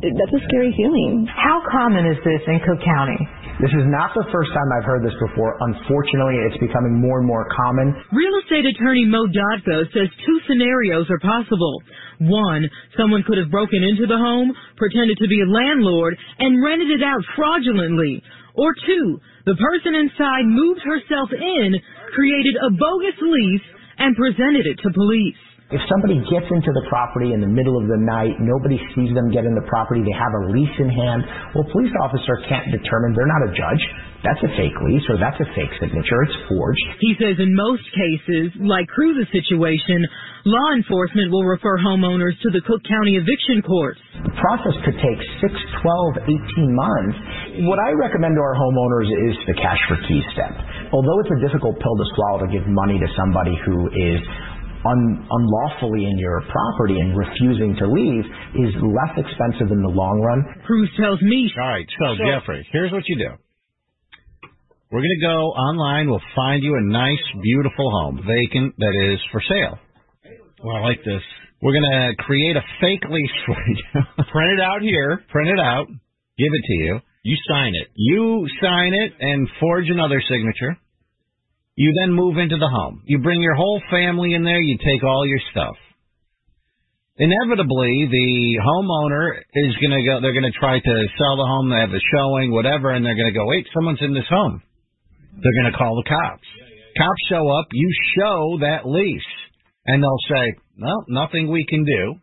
that's a scary feeling. How common is this in Cook County? This is not the first time I've heard this before. Unfortunately, it's becoming more and more common. Real estate attorney Mo Dotko says two scenarios are possible. One, someone could have broken into the home, pretended to be a landlord, and rented it out fraudulently. Or two, the person inside moved herself in, created a bogus lease, and presented it to police. If somebody gets into the property in the middle of the night, nobody sees them get in the property, they have a lease in hand, well, police officer can't determine, they're not a judge, that's a fake lease or that's a fake signature, it's forged. He says in most cases, like Cruz's situation, law enforcement will refer homeowners to the Cook County eviction courts. The process could take 6, 12, 18 months. What I recommend to our homeowners is the cash for keys step. Although it's a difficult pill to swallow to give money to somebody who is unlawfully in your property and refusing to leave is less expensive in the long run. Cruz tells me. All right, so, Jeffrey, here's what you do. We're going to go online. We'll find you a nice, beautiful home, vacant, that is for sale. Well, I like this. We're going to create a fake lease for you. Print it out here. Print it out. Give it to you. You sign it. You sign it and forge another signature. You then move into the home. You bring your whole family in there. You take all your stuff. Inevitably, the homeowner is going to go. They're going to try to sell the home. They have a showing, whatever, and they're going to go. Wait, someone's in this home. They're going to call the cops. Cops show up. You show that lease, and they'll say, "Well, nothing we can do."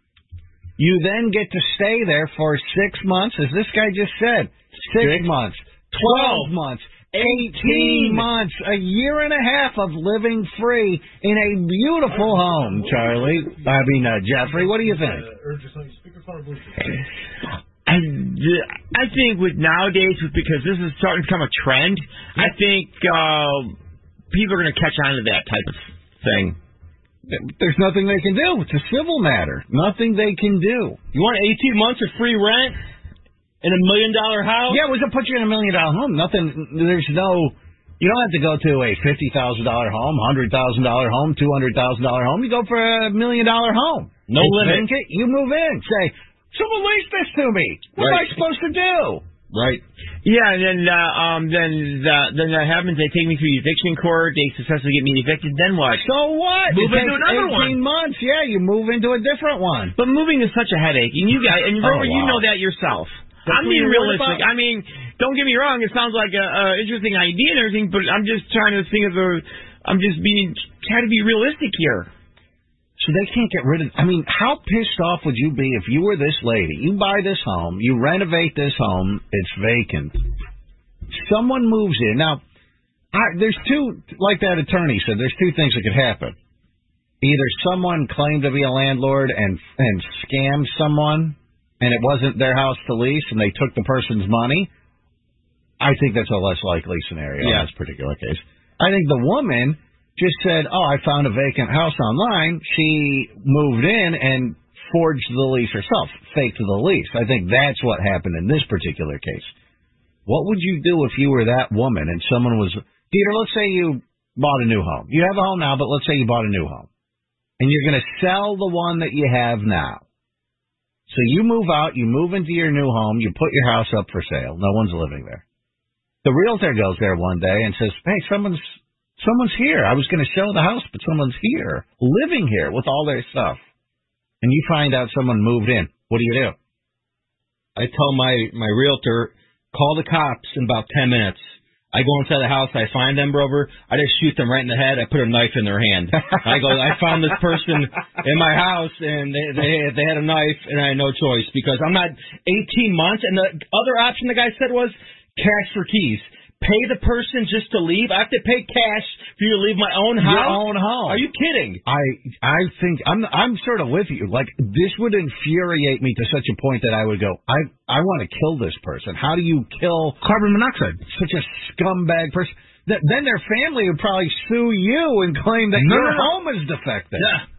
You then get to stay there for six months, as this guy just said. Six, months, twelve months, eighteen months, a year and a half of living free in a beautiful home. Charlie, I mean uh, Jeffrey, what do you think? I, I think with nowadays, because this is starting to become a trend, I think uh, people are going to catch on to that type of thing. There's nothing they can do. It's a civil matter. Nothing they can do. You want 18 months of free rent in a million dollar house? Yeah, we can put you in a million dollar home. Nothing. There's no. You don't have to go to a fifty thousand dollar home, hundred thousand dollar home, two hundred thousand dollar home. You go for a million dollar home. No It's limit. vacant, You move in. Say, someone lease this to me. What am I supposed to do? right? Yeah, and then uh, um, then the, then that happens. They take me through eviction court. They successfully get me evicted. Then what? So what? Move it into another 18 one. months. Yeah, you move into a different one. But moving is such a headache, and you guys, and Oh, Rover, you know that yourself. That's I'm being realistic. I mean, don't get me wrong. It sounds like a, a interesting idea and everything, but I'm just trying to think of a. I'm just being trying to be realistic here. So they can't get rid of. I mean, how pissed off would you be if you were this lady? You buy this home, you renovate this home, it's vacant. Someone moves in. Now, I, there's two, like that attorney said, there's two things that could happen. Either someone claimed to be a landlord and and scammed someone, and it wasn't their house to lease, and they took the person's money. I think that's a less likely scenario Yeah. in this particular case. I think the woman just said, "Oh, I found a vacant house online." She moved in and forged the lease herself, faked the lease. I think that's what happened in this particular case. What would you do if you were that woman and someone was Peter? Let's say you bought a new home. You have a home now, but let's say you bought a new home, and you're going to sell the one that you have now. So you move out, you move into your new home, you put your house up for sale. No one's living there. The realtor goes there one day and says, "Hey, someone's someone's here. I was going to sell the house, but someone's here, living here with all their stuff." And you find out someone moved in. What do you do? I tell my my realtor, call the cops in about ten minutes. I go inside the house, I find them, Rover. I just shoot them right in the head. I put a knife in their hand. I go, I found this person in my house, and they they they had a knife, and I had no choice because I'm not 18 months. And the other option the guy said was cash for keys. Pay the person just to leave. I have to pay cash for you to leave my own house. Your own home. Are you kidding? I I think I'm I'm sort of with you. Like this would infuriate me to such a point that I would go, I I want to kill this person. How do you kill carbon monoxide? Such a scumbag person. Th- then their family would probably sue you and claim that No, your no, no. home is defective. Yeah.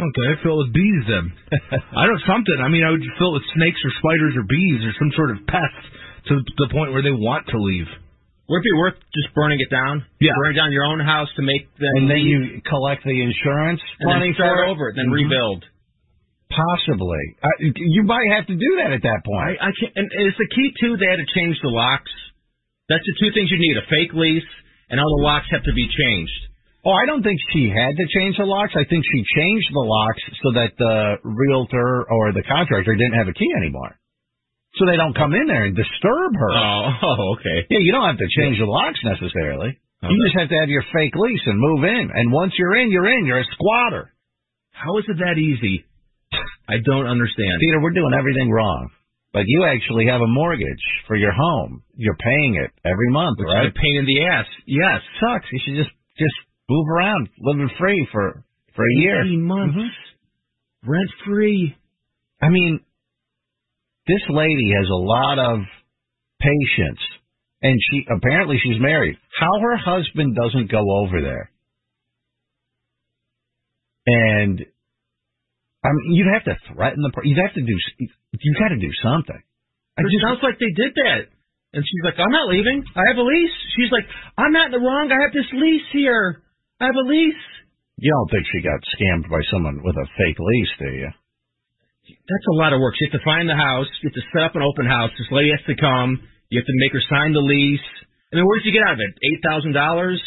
Okay, fill it with bees then. I don't know something. I mean, I would fill it with snakes or spiders or bees or some sort of pest to the point where they want to leave. Would it be worth just burning it down? Yeah. Burning down your own house to make them And then leave? you collect the insurance and money then start for it? over, then Mhm. rebuild. Possibly. I, you might have to do that at that point. I, I can't, and it's the key too. They had to change the locks. That's the two things you need: a fake lease, and all the locks have to be changed. Oh, I don't think she had to change the locks. I think she changed the locks so that the realtor or the contractor didn't have a key anymore. So they don't come in there and disturb her. Oh, oh okay. Yeah, you don't have to change the locks necessarily. You just have to have your fake lease and move in. And once you're in, you're in. You're a squatter. How is it that easy? I don't understand. Peter, we're doing everything wrong. But you actually have a mortgage for your home. You're paying it every month, Which right? is a pain in the ass. Yes. Sucks. You should just just move around, living free for for a year. 18 months. Mm-hmm. Rent free. I mean, this lady has a lot of patience, and she apparently she's married. How her husband doesn't go over there, and I mean, you'd have to threaten the. You'd have to do. You got to do something. It sounds like they did that. And she's like, I'm not leaving. I have a lease. She's like, I'm not in the wrong. I have this lease here. I have a lease. You don't think she got scammed by someone with a fake lease, do you? That's a lot of work. You have to find the house. You have to set up an open house. This lady has to come. You have to make her sign the lease. I mean, where did you get out of it? Eight thousand dollars.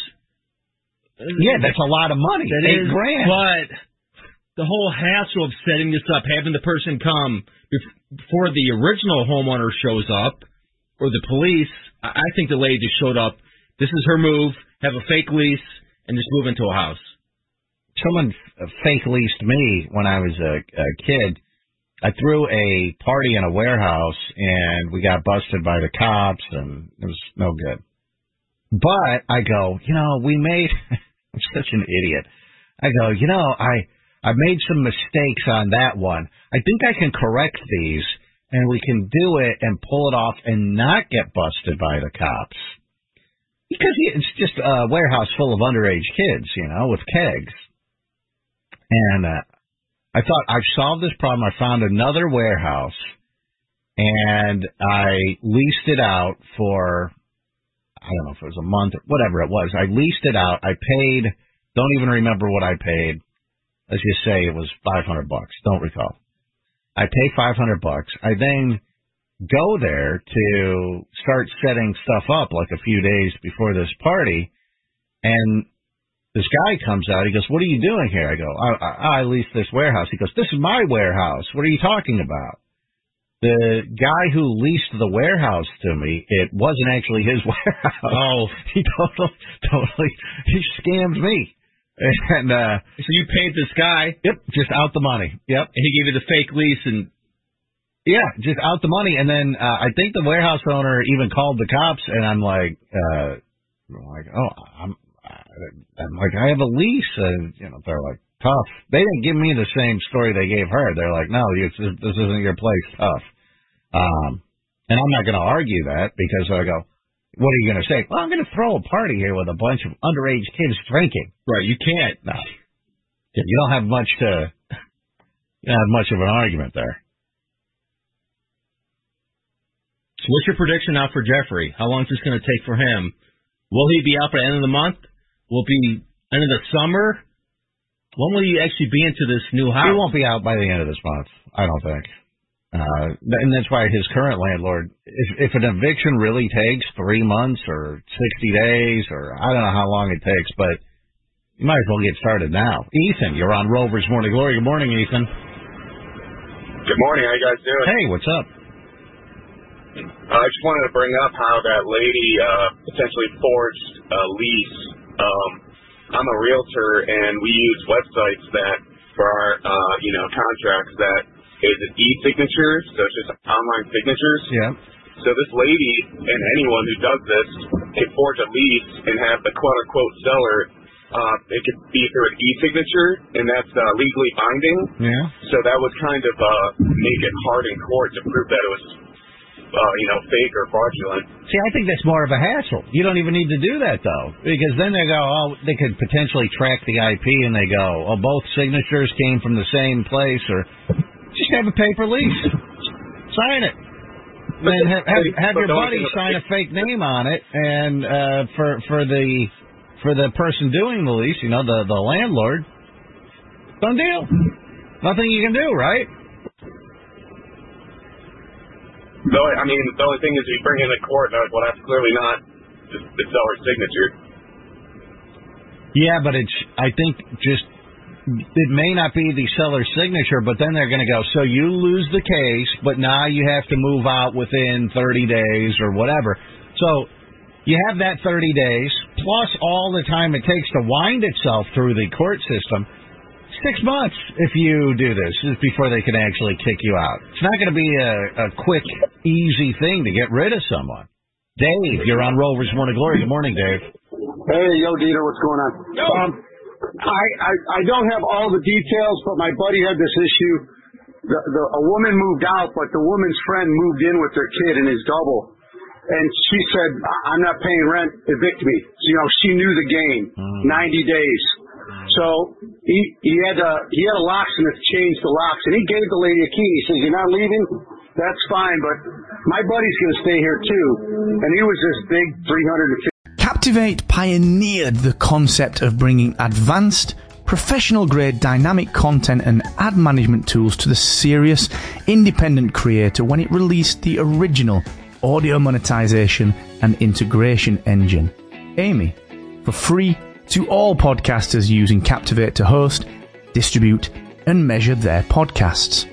Yeah, that's a lot of money. That Eight is, grand. But the whole hassle of setting this up, having the person come before the original homeowner shows up, or the police, I think the lady just showed up. This is her move. Have a fake lease and just move into a house. someone f- fake leased me when I was a, a kid. I threw a party in a warehouse and we got busted by the cops and it was no good. But I go, you know, we made I'm such an idiot. I go, you know, I I made some mistakes on that one. I think I can correct these and we can do it and pull it off and not get busted by the cops. Because it's just a warehouse full of underage kids, you know, with kegs. And uh, I thought I've solved this problem. I found another warehouse, and I leased it out for I don't know if it was a month or whatever it was. I leased it out. I paid. Don't even remember what I paid. Let's just say it was five hundred bucks. Don't recall. I pay five hundred bucks. I then go there to start setting stuff up like a few days before this party, and this guy comes out. He goes, "What are you doing here?" I go, "I, I, I lease this warehouse." He goes, "This is my warehouse. What are you talking about?" The guy who leased the warehouse to me, it wasn't actually his warehouse. Oh, he totally, totally, he scammed me. And uh so you paid this guy? Yep, just out the money. Yep, and he gave you the fake lease and yeah, just out the money. And then uh, I think the warehouse owner even called the cops, and I'm like, uh, I'm like, oh, I'm, I'm like, I have a lease, and you know, they're like, tough. They didn't give me the same story they gave her. They're like, no, you, this isn't your place, tough. Um, and I'm not going to argue that because I go, what are you going to say? Well, I'm going to throw a party here with a bunch of underage kids drinking. Right, you can't. No, you don't have much to, you don't have much of an argument there. So what's your prediction now for Jeffrey? How long is this going to take for him? Will he be out by the end of the month? Will be end of the summer? When will you actually be into this new house? He won't be out by the end of this month. I don't think. Uh, and that's why his current landlord, if, if an eviction really takes three months or 60 days or I don't know how long it takes, but you might as well get started now. Ethan, you're on Rover's Morning Glory. Good morning, Ethan. Good morning. How you guys doing? Hey, what's up? Uh, I just wanted to bring up how that lady uh, potentially forged a lease. Um, I'm a realtor, and we use websites that for our, uh, you know, contracts that is an e-signature, so it's just online signatures. Yeah. So this lady and anyone who does this can forge a lease and have the quote-unquote seller. Uh, it could be through an e-signature, and that's uh, legally binding. Yeah. So that would kind of uh, make it hard in court to prove that it was uh, you know, fake or fraudulent. See, I think that's more of a hassle. You don't even need to do that though, because then they go, oh, they could potentially track the IP, and they go, oh, both signatures came from the same place, or just have a paper lease, sign it. Then have, have, have your buddy sign a fake name on it, and uh, for for the for the person doing the lease, you know, the the landlord, done deal. Nothing you can do, right? Only, I mean, the only thing is you bring in the court, and well, that's clearly not the, the seller's signature. Yeah, but it's I think just it may not be the seller's signature, but then they're going to go. So you lose the case, but now you have to move out within 30 days or whatever. So you have that 30 days plus all the time it takes to wind itself through the court system. Six months if you do this is before they can actually kick you out. It's not going to be a, a quick, easy thing to get rid of someone. Dave, you're on Rover's Morning Glory. Good morning, Dave. Hey, yo, Dieter, what's going on? Um, I, I I don't have all the details, but my buddy had this issue. The, the, a woman moved out, but the woman's friend moved in with their kid in his double, and she said, "I'm not paying rent. Evict me." So, you know, she knew the game. Ninety days. So he he had a he had a locksmith change the locks, and he gave the lady a key. He says, "You're not leaving." That's fine, but my buddy's going to stay here too. And he was this big 350 Captivate pioneered the concept of bringing advanced, professional grade dynamic content and ad management tools to the serious, independent creator when it released the original audio monetization and integration engine, AMIE, for free to all podcasters using Captivate to host, distribute, and measure their podcasts.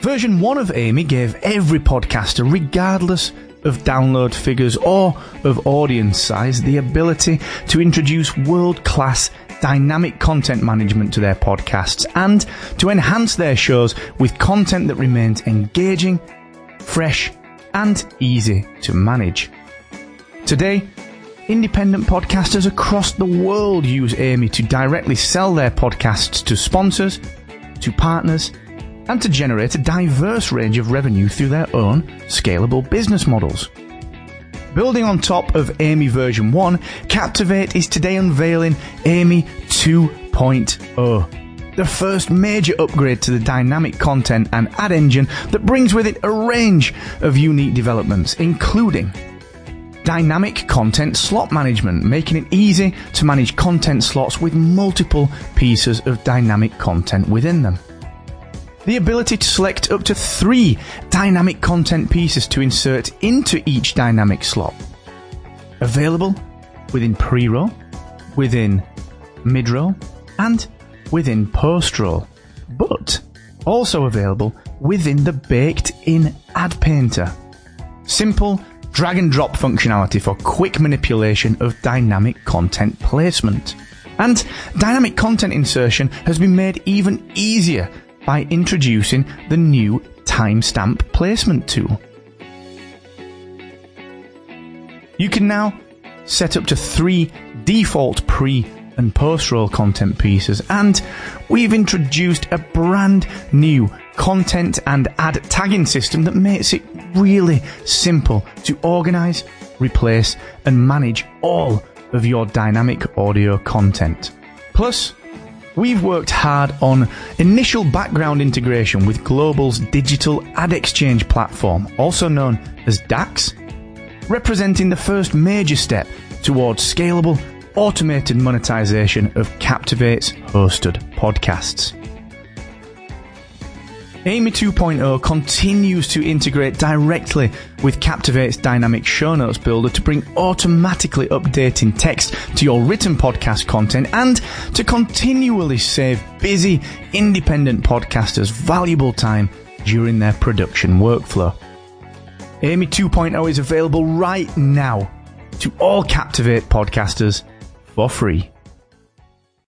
Version 1 of AMIE gave every podcaster, regardless of download figures or of audience size, the ability to introduce world class dynamic content management to their podcasts and to enhance their shows with content that remains engaging, fresh, and easy to manage. Today, independent podcasters across the world use AMIE to directly sell their podcasts to sponsors, to partners, and to generate a diverse range of revenue through their own scalable business models. Building on top of AMIE version 1, Captivate is today unveiling AMIE 2.0. The first major upgrade to the dynamic content and ad engine that brings with it a range of unique developments, including dynamic content slot management, making it easy to manage content slots with multiple pieces of dynamic content within them the ability to select up to three dynamic content pieces to insert into each dynamic slot. Available within pre-roll, within mid-roll, and within post-roll, but also available within the baked-in ad painter. Simple drag and drop functionality for quick manipulation of dynamic content placement. And dynamic content insertion has been made even easier by introducing the new timestamp placement tool. You can now set up to three default pre and post roll content pieces, and we've introduced a brand new content and ad tagging system that makes it really simple to organize, replace, and manage all of your dynamic audio content. Plus, we've worked hard on initial background integration with Global's digital ad exchange platform, also known as DAX, representing the first major step towards scalable, automated monetization of Captivate's hosted podcasts. AMIE 2.0 continues to integrate directly with Captivate's dynamic show notes builder to bring automatically updating text to your written podcast content and to continually save busy independent podcasters valuable time during their production workflow. AMIE 2.0 is available right now to all Captivate podcasters for free.